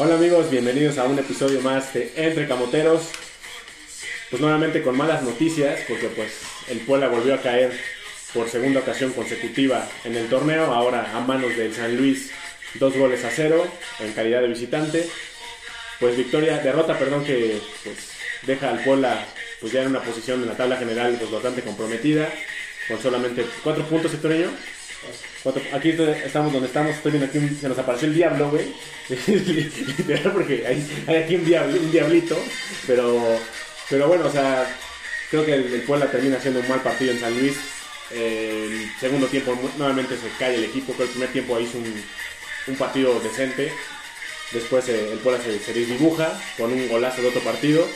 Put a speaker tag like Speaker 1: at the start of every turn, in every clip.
Speaker 1: Hola amigos, bienvenidos a un episodio más de Entre Camoteros. Pues nuevamente con malas noticias, porque pues el Puebla volvió a caer por segunda ocasión consecutiva en el torneo, ahora a manos del San Luis, dos goles a cero en calidad de visitante. Pues victoria, derrota, perdón, que pues deja al Puebla pues ya en una posición en la tabla general pues bastante comprometida, con solamente cuatro puntos sectoreño. Aquí estamos donde estamos, estoy viendo aquí, se nos apareció el diablo, güey. Literal, porque hay, aquí un, diablo, un diablito, pero, pero bueno, o sea, creo que el, Puebla termina haciendo un mal partido en San Luis. Eh, el segundo tiempo nuevamente se cae el equipo, que el primer tiempo hizo un, un partido decente. Después eh, el Puebla se desdibuja con un golazo de otro partido.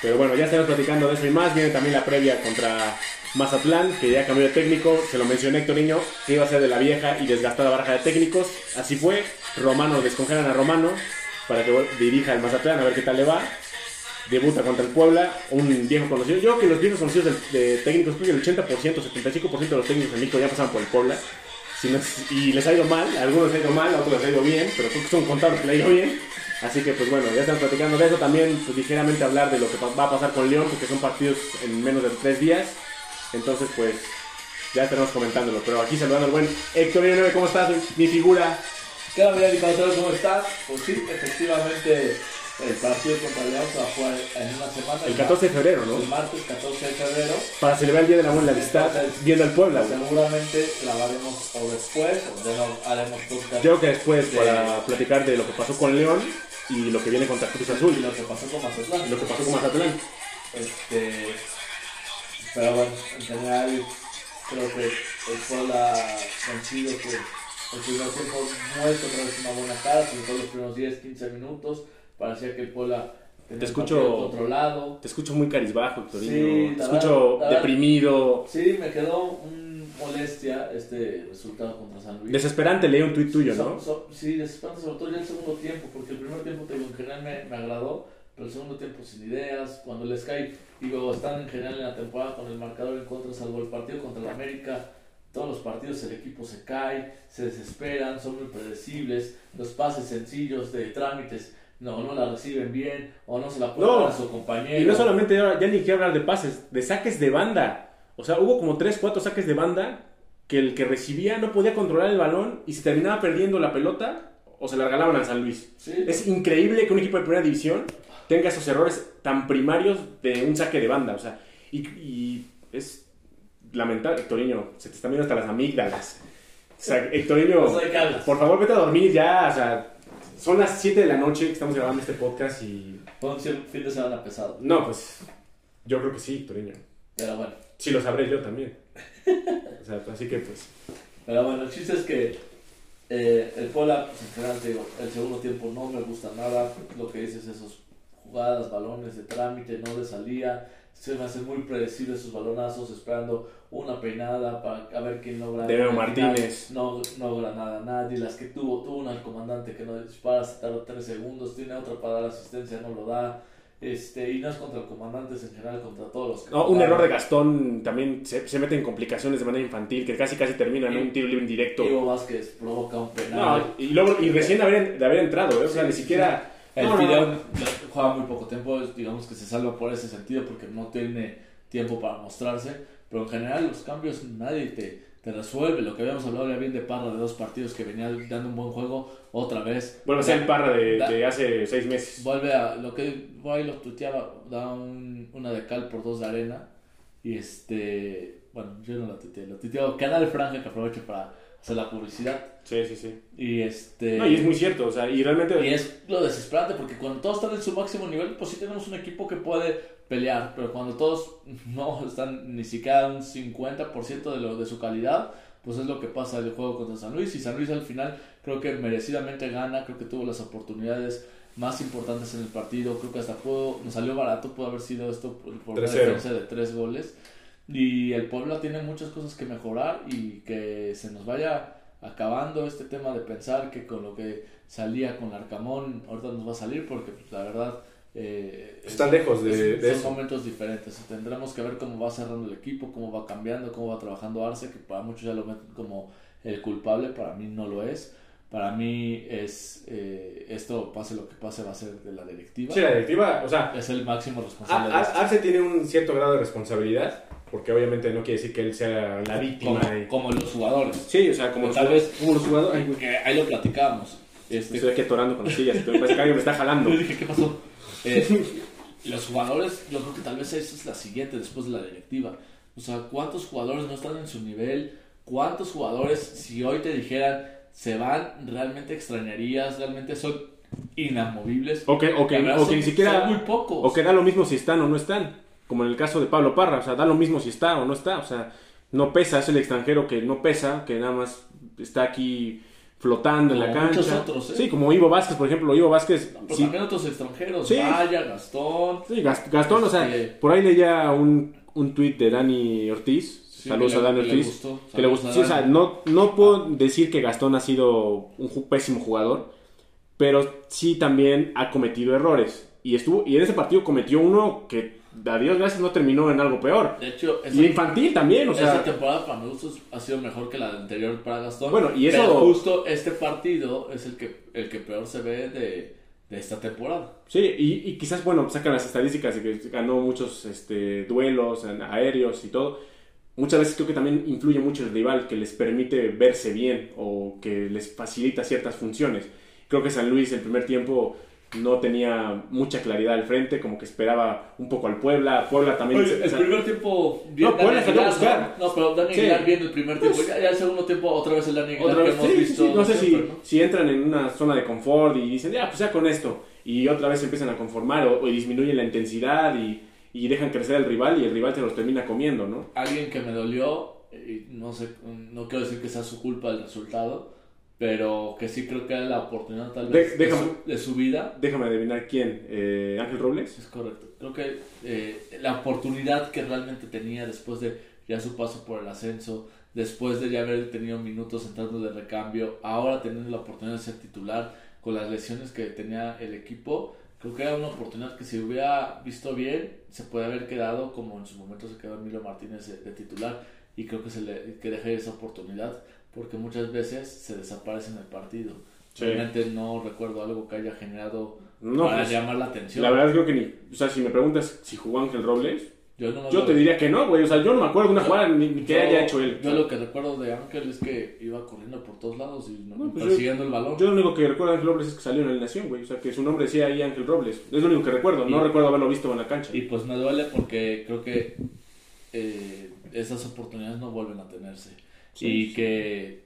Speaker 1: Pero bueno, ya estaremos platicando de eso y más. Viene también la previa contra Mazatlán, que ya cambió de técnico. Se lo mencioné Héctor Niño, que iba a ser de la vieja y desgastada baraja de técnicos. Así fue. Romano, descongelan a Romano para que dirija el Mazatlán a ver qué tal le va. Debuta contra el Puebla, un viejo conocido. Yo que los viejos conocidos de, técnicos, creo que el 80%, 75% de los técnicos en México ya pasaron por el Puebla. Y les ha ido mal, algunos les ha ido mal, a otros les ha ido bien, pero creo que son contados que les ha ido bien. Así que pues bueno, ya estamos platicando de eso. También pues ligeramente hablar de lo que va a pasar con León, porque son partidos en menos de tres días. Entonces pues ya estaremos comentándolo. Pero aquí saludando al buen Héctor Villanueva, ¿cómo estás? Mi figura.
Speaker 2: ¿Qué Miguel Nicolás? ¿Cómo estás? Pues sí, efectivamente, el partido contra León se va a jugar en una semana.
Speaker 1: El 14 de febrero, ¿no?
Speaker 2: El martes 14 de febrero.
Speaker 1: Para celebrar el Día del Amor y la Amistad, viendo al Puebla. güey.
Speaker 2: Seguramente grabaremos o después, o de nuevo haremos podcast.
Speaker 1: Yo creo que después
Speaker 2: de-
Speaker 1: para platicar de lo que pasó con León y lo que viene contra Cruz Azul.
Speaker 2: y lo que pasó con Mazatlán.
Speaker 1: Y lo que pasó con Mazatlán.
Speaker 2: Este, pero bueno, en general, creo que el Puebla consigo que el primer tiempo muestra otra vez una buena cara, sobre todo los primeros 10, 15 minutos. Parecía que el Puebla
Speaker 1: Te escucho-
Speaker 2: controlado.
Speaker 1: Te escucho muy carisbajo, Héctorino.
Speaker 2: Sí,
Speaker 1: Te escucho
Speaker 2: la
Speaker 1: deprimido.
Speaker 2: Sí, me quedó un molestia este resultado contra San Luis.
Speaker 1: Desesperante leí un tuit tuyo, ¿no?
Speaker 2: so- sí, desesperante sobre todo ya el segundo tiempo, porque el primer tiempo te digo, en general me, me agradó, pero el segundo tiempo sin ideas, cuando les cae, digo, están en general en la temporada con el marcador en contra, salvo el partido contra el América, todos los partidos el equipo se cae, se desesperan, son muy predecibles, los pases sencillos de trámites no, no la reciben bien, o no se la pueden
Speaker 1: No,
Speaker 2: dar a su compañero.
Speaker 1: Y no solamente, ya ni quiero hablar de pases, de saques de banda. O sea, hubo como 3, 4 saques de banda que el que recibía no podía controlar el balón y se terminaba perdiendo la pelota o se la regalaban al San Luis.
Speaker 2: Sí.
Speaker 1: Es increíble que un equipo de primera división tenga esos errores tan primarios de un saque de banda. O sea, y, y es lamentable, Hectorinho, se te están viendo hasta las amígdalas. O sea, Hectorinho, por favor vete a dormir ya. O sea, son las 7 de la noche que estamos grabando este podcast y...
Speaker 2: Fue un fin de semana pesado,
Speaker 1: No, pues yo creo que sí, Hectorinho.
Speaker 2: pero bueno.
Speaker 1: Sí, lo sabré yo también. O sea, así que pues...
Speaker 2: Pero bueno, el chiste es que eh, el Puebla, pues digo, el segundo tiempo no me gusta nada. Lo que dices, esos jugadas, balones de trámite, no le salía. Se me hacen muy predecibles esos balonazos, esperando una peinada para a ver quién logra.
Speaker 1: De Leo
Speaker 2: Al final,
Speaker 1: Martínez.
Speaker 2: No, no logra nada nadie. Las que tuvo, tuvo una al comandante que no dispara, se tardó tres segundos. Tiene otra para dar asistencia, no lo da. Este, y no es contra el comandante, es en general contra todos los que
Speaker 1: No, un error de Gastón también se, se mete en complicaciones de manera infantil, que casi casi termina en un tiro libre indirecto.
Speaker 2: Diego Vázquez provoca un penal.
Speaker 1: No, y luego, y recién de haber, de haber entrado, ¿eh? o sea, ni siquiera...
Speaker 2: El
Speaker 1: No, no.
Speaker 2: juega muy poco tiempo, digamos que se salva por ese sentido porque no tiene tiempo para mostrarse, pero en general los cambios nadie te, te resuelve. Lo que habíamos hablado ya bien de Parra de dos partidos que venía dando un buen juego, otra vez.
Speaker 1: Vuelve a ser el parra de,
Speaker 2: Da-
Speaker 1: de hace seis meses.
Speaker 2: Vuelve a lo que Boy lo tuiteaba, da un- una de cal por dos de arena. Y este, bueno, yo no lo tuiteé, lo tuiteó Canal Franja que aprovecho para hacer la publicidad.
Speaker 1: Sí, sí, sí.
Speaker 2: Y este.
Speaker 1: No, y es muy cierto, o sea, y realmente...
Speaker 2: Y es lo desesperante porque cuando todos están en su máximo nivel, pues sí tenemos un equipo que puede pelear, pero cuando todos no están ni siquiera un 50% de, lo, de su calidad, pues es lo que pasa en el juego contra San Luis. Y San Luis al final creo que merecidamente gana, creo que tuvo las oportunidades más importantes en el partido, creo que hasta pudo, nos salió barato, pudo haber sido esto por, una
Speaker 1: 3-0.
Speaker 2: diferencia de tres goles. Y el Puebla tiene muchas cosas que mejorar y que se nos vaya acabando este tema de pensar que con lo que salía con Arcamón ahorita nos va a salir porque pues, la verdad eh,
Speaker 1: Están lejos de-
Speaker 2: es-
Speaker 1: de
Speaker 2: son
Speaker 1: eso.
Speaker 2: momentos diferentes tendremos que ver cómo va cerrando el equipo cómo va cambiando cómo va trabajando Arce que para muchos ya lo meten como el culpable para mí no lo es Para mí es eh, esto, pase lo que pase, va a ser de la directiva.
Speaker 1: Sí, la directiva, o sea,
Speaker 2: Es el máximo responsable. Esto.
Speaker 1: Ar- Arce tiene un cierto grado de responsabilidad, porque obviamente no quiere decir que él sea la víctima.
Speaker 2: como,
Speaker 1: y-
Speaker 2: como los jugadores.
Speaker 1: Sí, o sea, como,
Speaker 2: Tal
Speaker 1: los-
Speaker 2: vez-
Speaker 1: como los jugadores.
Speaker 2: Que ahí lo platicábamos. Este,
Speaker 1: Estoy aquí atorando con las sillas, pero parece que alguien me está jalando.
Speaker 2: Yo dije, ¿qué pasó? Eh, los jugadores, yo creo que tal vez esa es la siguiente después de la directiva. O sea, ¿cuántos jugadores no están en su nivel? ¿Cuántos jugadores, si hoy te dijeran, se van, realmente extrañarías? ¿Realmente son inamovibles?
Speaker 1: O que, o que,
Speaker 2: La verdad,
Speaker 1: o que
Speaker 2: son-
Speaker 1: ni siquiera.
Speaker 2: son muy pocos.
Speaker 1: O que da lo mismo si están o no están. Como en el caso de Pablo Parra, o sea, da lo mismo si está o no está. O sea, no pesa, es el extranjero que no pesa, que nada más está aquí flotando en la cancha.
Speaker 2: muchos otros, ¿eh?
Speaker 1: Sí, como Ivo Vázquez, por ejemplo. Ivo Vázquez.
Speaker 2: Pero
Speaker 1: sí,
Speaker 2: también otros extranjeros,
Speaker 1: Sí.
Speaker 2: Vaya, Gastón.
Speaker 1: Sí, Gast- Gastón, o sea,
Speaker 2: Este-
Speaker 1: por ahí leía un, un tuit de Dani Ortiz.
Speaker 2: Sí,
Speaker 1: Saludos a Dani
Speaker 2: que le
Speaker 1: Ortiz.
Speaker 2: gustó.
Speaker 1: que le gustó. Sí, o sea, no, no puedo decir que Gastón ha sido un pésimo jugador, pero sí también ha cometido errores. Y, estuvo, y en ese partido cometió uno que, a Dios gracias, no terminó en algo peor.
Speaker 2: De hecho, esa,
Speaker 1: Y infantil también, o
Speaker 2: esa
Speaker 1: sea.
Speaker 2: temporada para mi gusto ha sido mejor que la anterior para Gastón.
Speaker 1: Bueno, y eso-
Speaker 2: Pero justo este partido es el que, el que peor se ve de, de esta temporada.
Speaker 1: Sí, y, y quizás, bueno, sacan las estadísticas de que ganó muchos este, duelos aéreos y todo. Muchas veces creo que también influye mucho el rival, que les permite verse bien o que les facilita ciertas funciones. Creo que San Luis el primer tiempo no tenía mucha claridad al frente, como que esperaba un poco al Puebla. Puebla también...
Speaker 2: Oye, el
Speaker 1: sea,
Speaker 2: primer tiempo.
Speaker 1: No,
Speaker 2: Dani
Speaker 1: Puebla salió a buscar.
Speaker 2: No, no, pero Dani
Speaker 1: Sí.
Speaker 2: Aguilar viene el primer tiempo.
Speaker 1: Pues-
Speaker 2: ya, ya el segundo tiempo, otra vez el Dani Aguilar
Speaker 1: Otra
Speaker 2: que
Speaker 1: vez,
Speaker 2: hemos
Speaker 1: sí, sí,
Speaker 2: visto.
Speaker 1: sí. No sé si,
Speaker 2: ¿no?
Speaker 1: si entran en una zona de confort y dicen, ya, pues ya con esto. Y otra vez se empiezan a conformar o, o disminuyen la intensidad y, y dejan crecer al rival y el rival se los termina comiendo, ¿no?
Speaker 2: Alguien que me dolió, y no sé, no quiero decir que sea su culpa el resultado, pero que sí creo que era la oportunidad tal vez de,
Speaker 1: déjame-
Speaker 2: su, de su vida.
Speaker 1: Déjame adivinar quién. Eh, Ángel Robles.
Speaker 2: Es correcto. Creo que eh, la oportunidad que realmente tenía después de ya su paso por el ascenso, después de ya haber tenido minutos entrando de recambio, ahora teniendo la oportunidad de ser titular con las lesiones que tenía el equipo, creo que era una oportunidad que si hubiera visto bien, se puede haber quedado como en su momento se quedó Emilio Martínez de, de titular y creo que se le que deje esa oportunidad porque muchas veces se desaparece en el partido.
Speaker 1: Sí.
Speaker 2: Realmente no recuerdo algo que haya generado
Speaker 1: No,
Speaker 2: para
Speaker 1: pues,
Speaker 2: llamar la atención.
Speaker 1: La verdad creo que ni... O sea, si me preguntas si jugó Ángel Robles,
Speaker 2: Yo, no
Speaker 1: yo te diría que no, güey. O sea, yo no me acuerdo de una
Speaker 2: Yo-
Speaker 1: jugada ni, ni que
Speaker 2: yo-
Speaker 1: haya hecho él.
Speaker 2: Yo lo que recuerdo de Ángel es que iba corriendo por todos lados y no-
Speaker 1: No, pues
Speaker 2: persiguiendo el balón.
Speaker 1: Yo lo único que recuerdo de Ángel Robles es que salió en la Nación, güey. O sea, que su nombre decía ahí Ángel Robles. Es lo único que recuerdo. No
Speaker 2: Y-
Speaker 1: recuerdo haberlo visto en la cancha.
Speaker 2: Y pues me duele porque creo que eh, esas oportunidades no vuelven a tenerse.
Speaker 1: Sí.
Speaker 2: Y que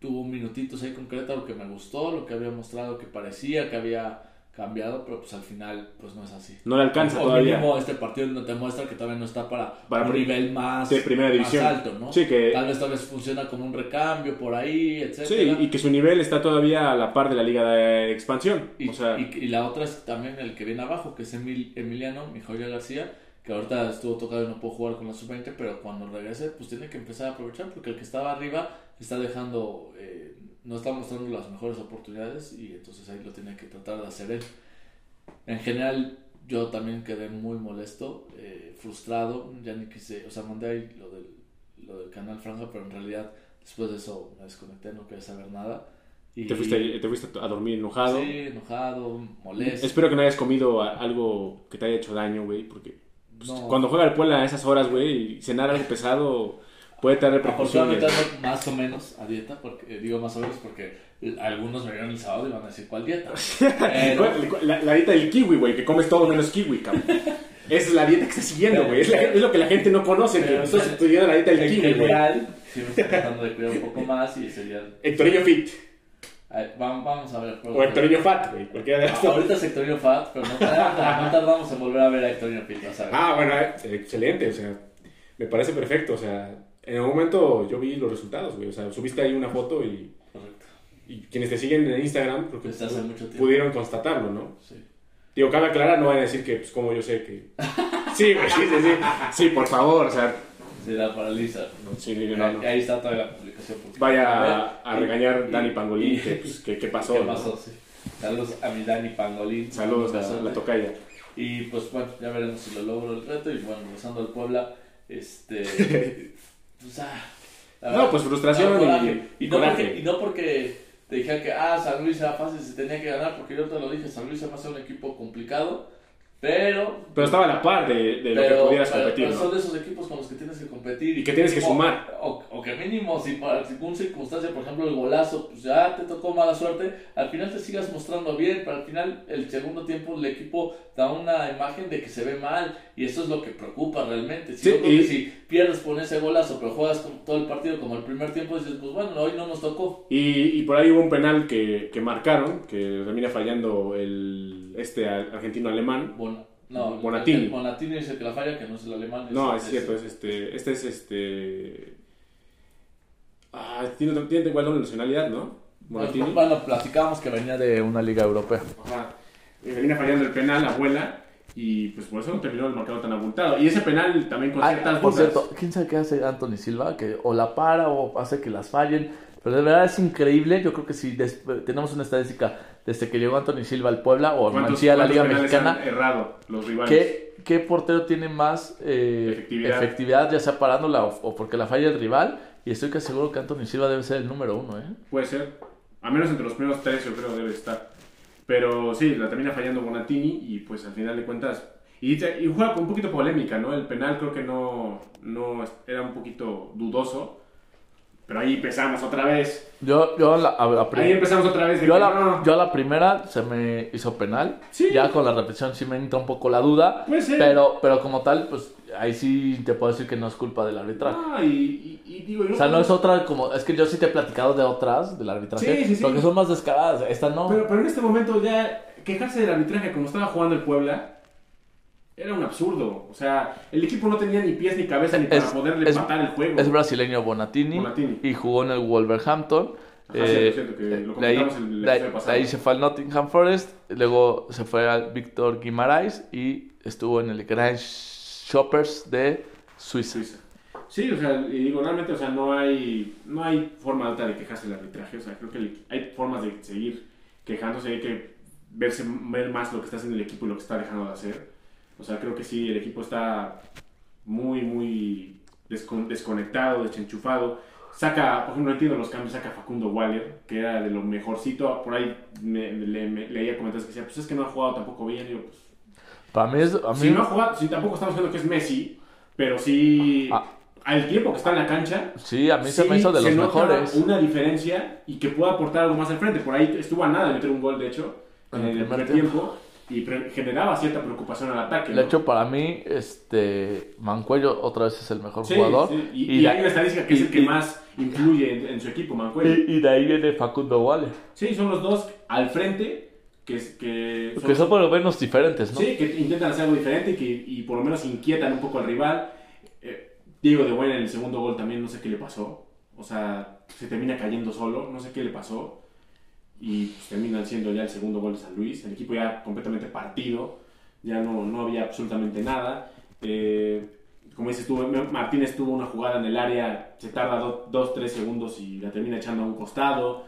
Speaker 2: tuvo minutitos ahí concreta lo que me gustó, lo que había mostrado que parecía que había cambiado, pero pues al final pues no es así.
Speaker 1: No le alcanza
Speaker 2: o
Speaker 1: todavía.
Speaker 2: mínimo este partido no te muestra que todavía no está para,
Speaker 1: Para
Speaker 2: un nivel más,
Speaker 1: de primera
Speaker 2: más
Speaker 1: división.
Speaker 2: alto, ¿no?
Speaker 1: Sí, que-
Speaker 2: Tal vez tal vez funciona como un recambio por ahí,
Speaker 1: Sí,
Speaker 2: etcétera.
Speaker 1: y que su nivel está todavía a la par de la Liga de Expansión.
Speaker 2: Y,
Speaker 1: o sea,
Speaker 2: y- y la otra es también el que viene abajo, que es Emil- Emiliano, mi García, que ahorita estuvo tocado y no pudo jugar con la sub-20, pero cuando regrese, pues tiene que empezar a aprovechar, porque el que estaba arriba está dejando, eh, no está mostrando las mejores oportunidades y entonces ahí lo tiene que tratar de hacer él. En general, yo también quedé muy molesto, eh, frustrado, ya ni quise, o sea, mandé ahí lo del, lo del canal Franja, pero en realidad después de eso me desconecté, no quería saber nada. Y,
Speaker 1: te, fuiste, te fuiste a dormir enojado.
Speaker 2: Sí, enojado, molesto.
Speaker 1: Espero que no hayas comido algo que te haya hecho daño, güey, porque pues,
Speaker 2: No.
Speaker 1: cuando juega el Puebla a esas horas, güey, y cenar algo pesado puede tener repercusiones.
Speaker 2: Más o menos a dieta, porque eh, digo más o menos porque algunos me vieron el sábado y van a decir cuál dieta. Pero-
Speaker 1: La, la dieta del kiwi, güey, que comes todo menos kiwi, cabrón. Esa es la dieta que estás siguiendo, güey. Es, lo que la gente no conoce,
Speaker 2: Pero.
Speaker 1: Estás estudiando la dieta del
Speaker 2: en
Speaker 1: kiwi, güey.
Speaker 2: general, sí me estoy tratando de cuidar un poco más y sería...
Speaker 1: Hectorinho Fit.
Speaker 2: Vamos, vamos a ver.
Speaker 1: O Hectorinho Fat, güey. Cualquiera de las dos.
Speaker 2: Ahorita es Hectorinho Fat, pero no, tardamos- no tardamos en volver a ver a Hectorinho Fit, vas a ver.
Speaker 1: Ah, bueno, eh, excelente, o sea, me parece perfecto, o sea, en algún momento yo vi los resultados, güey, o sea, subiste ahí una foto y,
Speaker 2: Correcto,
Speaker 1: y quienes te siguen en Instagram, creo que
Speaker 2: Desde hace mucho tiempo.
Speaker 1: pudieron constatarlo, ¿no?
Speaker 2: sí.
Speaker 1: Digo, cabe aclarar, no van a decir que, pues, como yo sé que... Sí, güey, sí, sí, sí, sí, por favor, o sea,
Speaker 2: Se la paraliza.
Speaker 1: sí, no, no.
Speaker 2: Ahí está toda la publicación.
Speaker 1: vaya
Speaker 2: A
Speaker 1: regañar
Speaker 2: y-
Speaker 1: Dani Pangolín,
Speaker 2: y-
Speaker 1: que, pues, que, qué pasó,
Speaker 2: ¿Qué
Speaker 1: ¿no?
Speaker 2: pasó? Sí. Saludos a mi Dani Pangolín.
Speaker 1: Saludos a la tocaya.
Speaker 2: Y pues bueno, ya veremos si lo logro el reto. Y bueno, regresando al Puebla, este. pues, ah,
Speaker 1: No,
Speaker 2: verdad,
Speaker 1: pues frustración
Speaker 2: coraje.
Speaker 1: y-
Speaker 2: no porque, y no porque te dijera que ah, San Luis era fácil, se tenía que ganar, porque yo te lo dije, San Luis se va a ser un equipo complicado, pero...
Speaker 1: Pero estaba a la par de, de lo
Speaker 2: pero,
Speaker 1: que pudieras
Speaker 2: pero-
Speaker 1: competir,
Speaker 2: pero
Speaker 1: ¿no?
Speaker 2: son de esos equipos con los que tienes que competir.
Speaker 1: Y que tienes que
Speaker 2: o-
Speaker 1: sumar.
Speaker 2: O, o que mínimo, si por alguna circunstancia, por ejemplo, el golazo, pues ya te tocó mala suerte, al final te sigas mostrando bien, pero al final el segundo tiempo el equipo da una imagen de que se ve mal y eso es lo que preocupa realmente. Si
Speaker 1: Sí,
Speaker 2: yo creo
Speaker 1: y-
Speaker 2: que si pierdes por ese golazo, pero juegas con todo el partido como el primer tiempo, dices, pues bueno, hoy no nos tocó.
Speaker 1: Y, y por ahí hubo un penal que, que marcaron, que termina fallando el este argentino-alemán.
Speaker 2: Bon- no,
Speaker 1: Bonatini.
Speaker 2: el- Bonatini es el que la falla, que no es el alemán.
Speaker 1: No, es cierto, es este. Este es este. Ah, tiene, tiene igual doble nacionalidad, ¿no? Bonatini.
Speaker 2: Bueno, platicábamos que venía de una liga europea.
Speaker 1: Ajá. Y termina fallando el penal, abuela. Y pues por eso no terminó el marcador tan abultado. Y ese penal también con
Speaker 2: Ah,
Speaker 1: ciertas
Speaker 2: por cierto, ¿quién sabe qué hace Anthony Silva? Que o la para o hace que las fallen. Pero de verdad es increíble. Yo creo que si tenemos una estadística desde que llegó Anthony Silva al Puebla o
Speaker 1: ¿Cuántos-
Speaker 2: Mancilla a la Liga Mexicana,
Speaker 1: errado los rivales?
Speaker 2: ¿qué, qué portero tiene más eh,
Speaker 1: Efectividad.
Speaker 2: efectividad. ya sea parándola o, o porque la falla el rival? Y estoy casi seguro que Anthony Silva debe ser el número uno. ¿eh?
Speaker 1: Puede ser. A menos entre los primeros tres, yo creo, debe estar. Pero sí, la termina fallando Bonatini y pues al final de cuentas. Y, y juega con un poquito polémica, ¿no? El penal creo que no, no era un poquito dudoso. Pero ahí empezamos otra vez.
Speaker 2: Yo, yo a la, a la prim-
Speaker 1: Ahí empezamos otra vez. De
Speaker 2: yo,
Speaker 1: que
Speaker 2: la,
Speaker 1: no.
Speaker 2: yo a la primera se me hizo penal.
Speaker 1: Sí.
Speaker 2: Ya con la repetición sí me entra un poco la duda.
Speaker 1: Puede ser.
Speaker 2: Pero, pero como tal, pues ahí sí te puedo decir que no es culpa del arbitraje.
Speaker 1: Ah, y, y- y digo, y
Speaker 2: O sea, no es otra como... Es que yo sí te he platicado de otras del arbitraje.
Speaker 1: Sí, sí, sí.
Speaker 2: Pero que son más descaradas. Esta no.
Speaker 1: Pero, pero en este momento ya quejarse del arbitraje como estaba jugando el Puebla era un absurdo. O sea, el equipo no tenía ni pies ni cabeza ni para
Speaker 2: Es-
Speaker 1: poderle
Speaker 2: es-
Speaker 1: matar el juego.
Speaker 2: Es brasileño Bonatini,
Speaker 1: Bonatini.
Speaker 2: y jugó en el Wolverhampton.
Speaker 1: Ajá, cierto, cierto, que lo
Speaker 2: de, ahí,
Speaker 1: el
Speaker 2: de ahí-
Speaker 1: episodio pasado.
Speaker 2: de ahí se fue al Nottingham Forest, luego se fue al Víctor Guimaraes y estuvo en el Grand Shoppers de Suiza.
Speaker 1: Suiza. Sí, o sea, y digo, realmente, o sea, no hay, no hay forma alta de quejarse del arbitraje. O sea, creo que hay formas de seguir quejándose, hay que verse, ver más lo que está haciendo el equipo y lo que está dejando de hacer. O sea, creo que sí, el equipo está muy, muy descon- desconectado, desenchufado. Saca, por ejemplo, no entiendo los cambios, saca Facundo Waller, que era de lo mejorcito. Por ahí me- le- me- leía comentarios que decían, pues es que no ha jugado tampoco bien. Y yo, pues,
Speaker 2: Para mí es... A mí,
Speaker 1: si no ha jugado, si tampoco estamos diciendo que es Messi, pero sí,
Speaker 2: Ah.
Speaker 1: al tiempo que está en la cancha,
Speaker 2: sí, a mí se me hizo de los mejores.
Speaker 1: una diferencia y que pueda aportar algo más al frente. Por ahí estuvo a nada de meter un gol, de hecho, en el primer tiempo, y generaba cierta preocupación al ataque.
Speaker 2: De
Speaker 1: ¿no?
Speaker 2: hecho, para mí, este Mancuello otra vez es el mejor
Speaker 1: Sí,
Speaker 2: jugador.
Speaker 1: sí, Y,
Speaker 2: Y
Speaker 1: y hay una estadística que es el que más influye en, en su equipo, Mancuello.
Speaker 2: y, de ahí viene Facundo Waller.
Speaker 1: Sí, son los dos al frente Que
Speaker 2: son por lo menos diferentes, ¿no?
Speaker 1: Sí, que intentan hacer algo diferente y que y por lo menos inquietan un poco al rival. Eh, Diego de Buena en el segundo gol también no sé qué le pasó. O sea, se termina cayendo solo, no sé qué le pasó. Y pues, termina siendo ya el segundo gol de San Luis. El equipo ya completamente partido. Ya no, no había absolutamente nada. Eh, como dices tú, Martínez tuvo una jugada en el área, se tarda 2-3 segundos y la termina echando a un costado.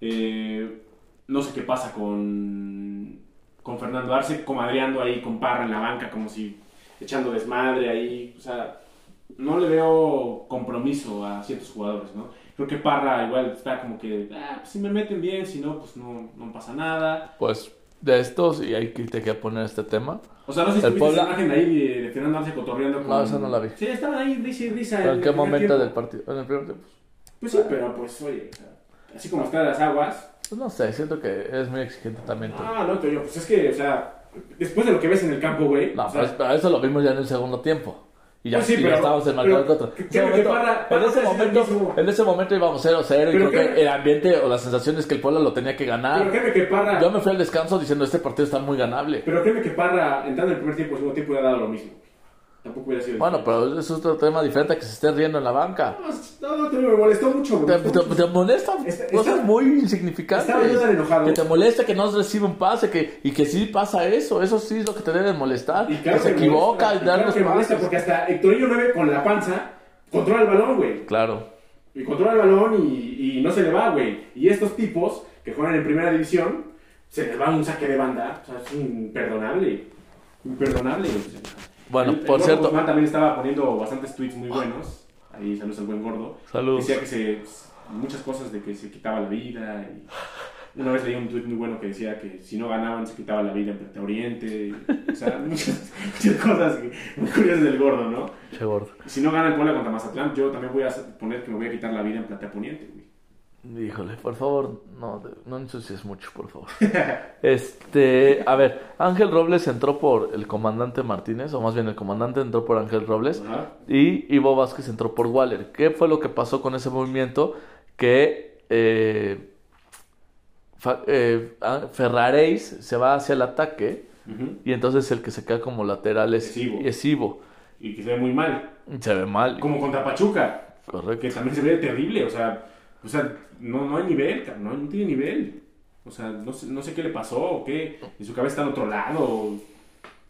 Speaker 1: Eh, no sé qué pasa con, con Fernando Arce, comadreando ahí con Parra en la banca, como si echando desmadre ahí. O sea, no le veo compromiso a ciertos jugadores, ¿no? Creo que Parra igual está como que, ah, pues si me meten bien, si no, pues no, no pasa nada.
Speaker 2: Pues de estos, y hay que te que poner este tema.
Speaker 1: O sea, no sé si
Speaker 2: El
Speaker 1: tuviste esa imagen ahí de, de Fernando Arce cotorreando con...
Speaker 2: No, esa no la vi.
Speaker 1: Sí, estaban ahí risa y risa.
Speaker 2: ¿Pero en qué momento
Speaker 1: tiempo.
Speaker 2: del partido? En el primer tiempo.
Speaker 1: Pues sí, pero pues, oye, o sea, así como están las aguas...
Speaker 2: Pues no sé, siento que es muy exigente también.
Speaker 1: Ah, no, te digo, pues es que, o sea, después de lo que ves en el campo, güey...
Speaker 2: No,
Speaker 1: o sea,
Speaker 2: pero, pero eso lo vimos ya en el segundo tiempo. Y ya,
Speaker 1: Pues sí,
Speaker 2: y ya
Speaker 1: pero-
Speaker 2: estábamos en marcador
Speaker 1: pero-
Speaker 2: contra. En ese momento, en ese momento,
Speaker 1: mismo.
Speaker 2: en ese momento íbamos 0-0 y
Speaker 1: Pero
Speaker 2: creo
Speaker 1: que-
Speaker 2: que el ambiente o la sensación es que el Puebla lo tenía que
Speaker 1: Pero
Speaker 2: ganar.
Speaker 1: créeme que Parra...
Speaker 2: Yo me fui al descanso diciendo este partido está muy ganable.
Speaker 1: Pero créeme que Parra, entrando en el primer tiempo, el segundo tiempo hubiera dado lo mismo. Tampoco hubiera sido...
Speaker 2: Bueno, pero eso es otro tema diferente que se esté riendo en la banca.
Speaker 1: No, no, te me molestó mucho,
Speaker 2: Te, te, te molestan
Speaker 1: Está-
Speaker 2: cosas
Speaker 1: está-
Speaker 2: muy insignificantes.
Speaker 1: enojado.
Speaker 2: Que te molesta que no recibe un pase que, y que sí pasa eso. Eso sí es lo que te debe molestar.
Speaker 1: Y claro
Speaker 2: que se
Speaker 1: que
Speaker 2: equivoca
Speaker 1: molesta,
Speaker 2: y dar
Speaker 1: claro
Speaker 2: los
Speaker 1: molesta,
Speaker 2: pases.
Speaker 1: porque hasta Hectorillo 9 con la panza controla el balón, güey.
Speaker 2: Claro.
Speaker 1: Y controla el balón y, y no se le va, güey. Y estos tipos que juegan en primera división, se les va un saque de banda. O sea, es imperdonable. Imperdonable. güey.
Speaker 2: Bueno,
Speaker 1: El- el
Speaker 2: por
Speaker 1: Gordo
Speaker 2: cierto,
Speaker 1: Guzmán también estaba poniendo bastantes tweets muy buenos. ahí saludos al buen gordo,
Speaker 2: Saludos.
Speaker 1: decía que se, muchas cosas de que se quitaba la vida y una vez leí un tweet muy bueno que decía que si no ganaban se quitaba la vida en Plata Oriente, y, o sea, muchas, muchas cosas que- muy curiosas del gordo, ¿no?
Speaker 2: Che gordo.
Speaker 1: Si no gana el Puebla contra Mazatlán, yo también voy a poner que me voy a quitar la vida en Plata Poniente, güey.
Speaker 2: Híjole, por favor, no, no ensucies mucho, por favor. Este, a ver, Ángel Robles entró por el comandante Martínez, o más bien el comandante entró por Ángel Robles,
Speaker 1: Ajá.
Speaker 2: y Ivo Vázquez entró por Waller. ¿Qué fue lo que pasó con ese movimiento? Que eh, eh, ah, Ferraréis se va hacia el ataque, y entonces el que se queda como lateral es
Speaker 1: Es Ivo.
Speaker 2: es Ivo.
Speaker 1: Y que se ve muy mal,
Speaker 2: Se ve mal,
Speaker 1: como contra Pachuca.
Speaker 2: correcto.
Speaker 1: que también se ve terrible, o sea, o sea no, no hay nivel, no, no tiene nivel. O sea, no sé, no sé qué le pasó o qué, y su cabeza está en otro lado. o-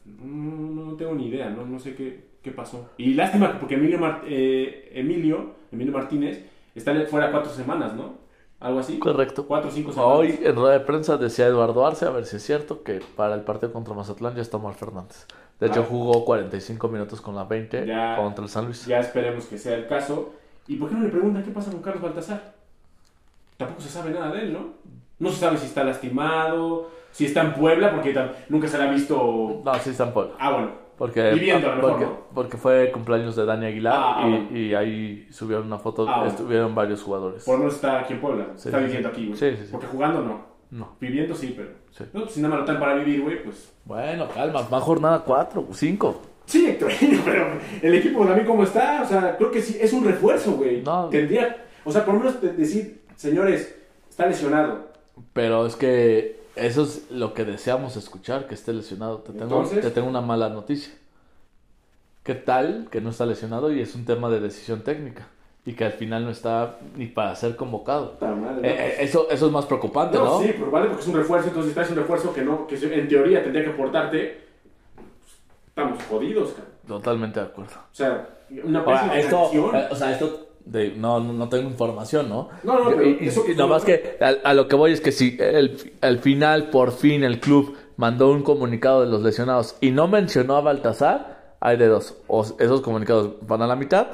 Speaker 1: No, no, tengo ni idea, no, no sé qué, qué pasó. Y lástima, porque Emilio, Mar- eh, Emilio, Emilio Martínez está fuera cuatro semanas, ¿no? Algo así.
Speaker 2: Correcto.
Speaker 1: Cuatro o cinco semanas.
Speaker 2: Hoy en rueda de prensa decía Eduardo Arce, a ver si es cierto, que para el partido contra Mazatlán ya está Omar Fernández. De hecho,
Speaker 1: Ah.
Speaker 2: jugó 45 minutos con la 20
Speaker 1: Ya.
Speaker 2: contra el San Luis.
Speaker 1: Ya esperemos que sea el caso. ¿Y por qué no le preguntan qué pasa con Carlos Baltasar? Tampoco se sabe nada de él, ¿no? No se sabe si está lastimado, si está en Puebla, porque nunca se le ha visto...
Speaker 2: No, sí está en Puebla.
Speaker 1: Ah, bueno.
Speaker 2: Porque,
Speaker 1: Viviendo, a lo mejor,
Speaker 2: porque,
Speaker 1: ¿no?
Speaker 2: porque fue cumpleaños de Dani Aguilar
Speaker 1: Ah, ah,
Speaker 2: y,
Speaker 1: bueno.
Speaker 2: y ahí subieron una foto,
Speaker 1: Ah, bueno.
Speaker 2: estuvieron varios jugadores.
Speaker 1: Por lo menos está aquí en Puebla.
Speaker 2: Sí,
Speaker 1: está viviendo aquí, güey.
Speaker 2: Sí, sí, sí.
Speaker 1: Porque jugando no.
Speaker 2: No.
Speaker 1: Viviendo sí, pero...
Speaker 2: Sí.
Speaker 1: No, pues si nada más lo traen para vivir, güey, pues...
Speaker 2: Bueno, calma, va jornada 4, 5.
Speaker 1: Sí, Héctor, pero el equipo también cómo está, o sea, creo que sí, es un refuerzo, güey.
Speaker 2: No.
Speaker 1: Tendría... O sea, por lo menos de- decir, señores, está lesionado.
Speaker 2: Pero es que eso es lo que deseamos escuchar, que esté lesionado. Te tengo,
Speaker 1: Entonces-
Speaker 2: te tengo una mala noticia. ¿Qué tal que no está lesionado y es un tema de decisión técnica? Y que al final no está ni para ser convocado.
Speaker 1: Madre,
Speaker 2: Eh,
Speaker 1: no.
Speaker 2: eh, eso, eso es más preocupante, ¿no?
Speaker 1: No, sí, pero vale porque es un refuerzo, entonces traes un refuerzo que no, que en teoría tendría que aportarte. Estamos jodidos, cabrón.
Speaker 2: Totalmente de acuerdo.
Speaker 1: O sea, una
Speaker 2: Ahora, esto, eh, o sea, esto de, no, no, no tengo información, ¿no?
Speaker 1: No, no, pero
Speaker 2: y, y-
Speaker 1: eso-
Speaker 2: y nomás que a, a lo que voy es que si el, al final, por fin, el club mandó un comunicado de los lesionados y no mencionó a Baltasar, hay de dos. O esos comunicados van a la mitad,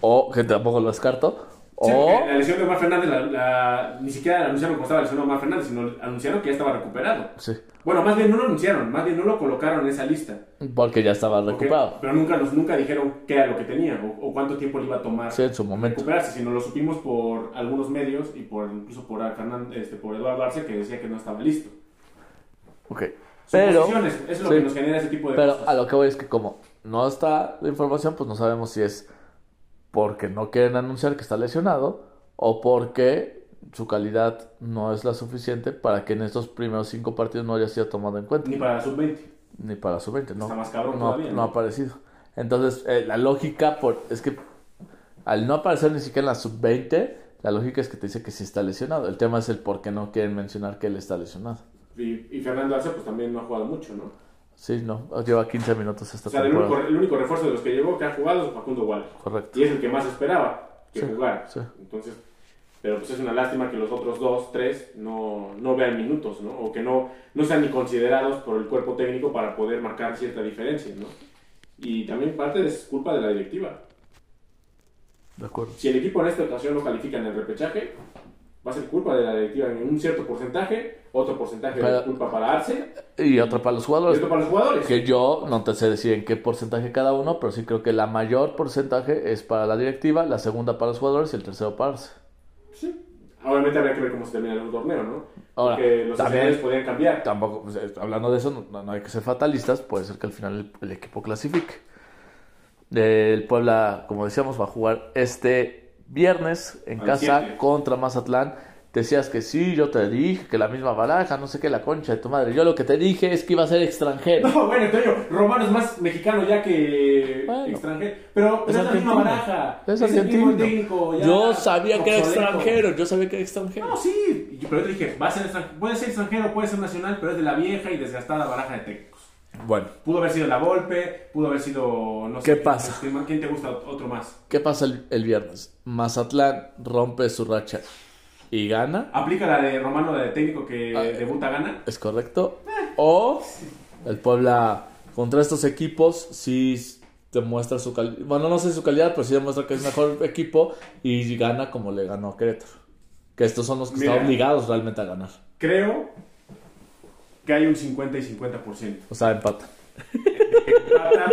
Speaker 2: o que tampoco lo descarto,
Speaker 1: Sí,
Speaker 2: o...
Speaker 1: la lesión de Omar Fernández, la, la- ni siquiera anunciaron cómo estaba lesionado Omar Fernández, sino anunciaron que ya estaba recuperado.
Speaker 2: Sí,
Speaker 1: Bueno, más bien no lo anunciaron, más bien no lo colocaron en esa lista.
Speaker 2: porque ya estaba
Speaker 1: Porque-
Speaker 2: recuperado.
Speaker 1: Pero nunca, nos, nunca dijeron qué era lo que tenía o, o cuánto tiempo le iba a tomar
Speaker 2: Sí, en su momento.
Speaker 1: recuperarse, sino lo supimos por algunos medios y por incluso por, Fernández, este, por Eduardo Arce que decía que no estaba listo.
Speaker 2: Ok.
Speaker 1: Pero, eso es lo
Speaker 2: sí.
Speaker 1: que nos genera ese tipo de
Speaker 2: Pero
Speaker 1: cosas.
Speaker 2: a lo que voy es que como no está la información, pues no sabemos si es porque no quieren anunciar que está lesionado o porque su calidad no es la suficiente para que en estos primeros cinco partidos no haya sido tomado en cuenta.
Speaker 1: Ni para sub-20.
Speaker 2: Ni para su 20, no.
Speaker 1: Está más cabrón
Speaker 2: no,
Speaker 1: todavía,
Speaker 2: no
Speaker 1: ¿no?
Speaker 2: ha aparecido. Entonces, eh, la lógica por, es que al no aparecer ni siquiera en la sub-20, la lógica es que te dice que sí está lesionado. El tema es el por qué no quieren mencionar que él está lesionado.
Speaker 1: Y, y Fernando Arce pues también no ha jugado mucho, ¿no?
Speaker 2: Sí, no, lleva 15 minutos esta
Speaker 1: O sea, el
Speaker 2: temporada.
Speaker 1: único, el único refuerzo de los que llegó que ha jugado es Facundo Waller.
Speaker 2: Correcto.
Speaker 1: Y es el que más esperaba que
Speaker 2: Sí,
Speaker 1: jugara.
Speaker 2: sí.
Speaker 1: Entonces, pero pues es una lástima que los otros dos, tres, no, no vean minutos, ¿no? O que no, no sean ni considerados por el cuerpo técnico para poder marcar cierta diferencia, ¿no? Y también parte es culpa de la directiva.
Speaker 2: De acuerdo.
Speaker 1: Si el equipo en esta ocasión no califica en el repechaje, va a ser culpa de la directiva en un cierto porcentaje, otro porcentaje de
Speaker 2: Pero-
Speaker 1: culpa para Arce
Speaker 2: Y otra para los
Speaker 1: y
Speaker 2: jugadores.
Speaker 1: otro para los jugadores.
Speaker 2: Que yo no te sé decir en qué porcentaje cada uno, pero sí creo que la mayor porcentaje es para la directiva, la segunda para los jugadores y el tercero para Arce.
Speaker 1: Sí. Obviamente habría que ver cómo se termina el torneo, ¿no?
Speaker 2: Ahora,
Speaker 1: Porque los escenarios podrían cambiar.
Speaker 2: Tampoco, pues, eh, hablando de eso, no, no hay que ser fatalistas, puede ser que al final el, el equipo clasifique. El Puebla, como decíamos, va a jugar este viernes en
Speaker 1: Al
Speaker 2: casa
Speaker 1: siete.
Speaker 2: contra Mazatlán. Decías que sí, yo te dije que la misma baraja, no sé qué, la concha de tu madre. Yo lo que te dije es que iba a ser extranjero.
Speaker 1: No, bueno, te digo, Romano es más mexicano ya que
Speaker 2: Bueno.
Speaker 1: extranjero. Pero
Speaker 2: Es
Speaker 1: es, la misma baraja.
Speaker 2: Es
Speaker 1: el mismo técnico. ya
Speaker 2: Yo sabía que era extranjero, yo sabía que era extranjero.
Speaker 1: No, sí. Pero yo te dije, va a ser extranjero. Puede ser extranjero, puede ser nacional, pero es de la vieja y desgastada baraja de técnicos.
Speaker 2: Bueno,
Speaker 1: Pudo haber sido la Volpe, pudo haber sido. No sé.
Speaker 2: ¿Qué pasa?
Speaker 1: ¿Quién quién te gusta otro más?
Speaker 2: ¿qué pasa el, el viernes? Mazatlán rompe su racha y gana.
Speaker 1: Aplica la de Romano de técnico que
Speaker 2: Ah.
Speaker 1: debuta gana.
Speaker 2: ¿Es correcto? O el Puebla contra estos equipos sí demuestra su calidad. Bueno, no sé su calidad, pero sí demuestra que es mejor equipo y gana como le ganó a Querétaro. Que estos son los que
Speaker 1: Mira.
Speaker 2: están obligados realmente a ganar.
Speaker 1: Creo que hay un 50 y 50%.
Speaker 2: O sea, empata.
Speaker 1: Empata,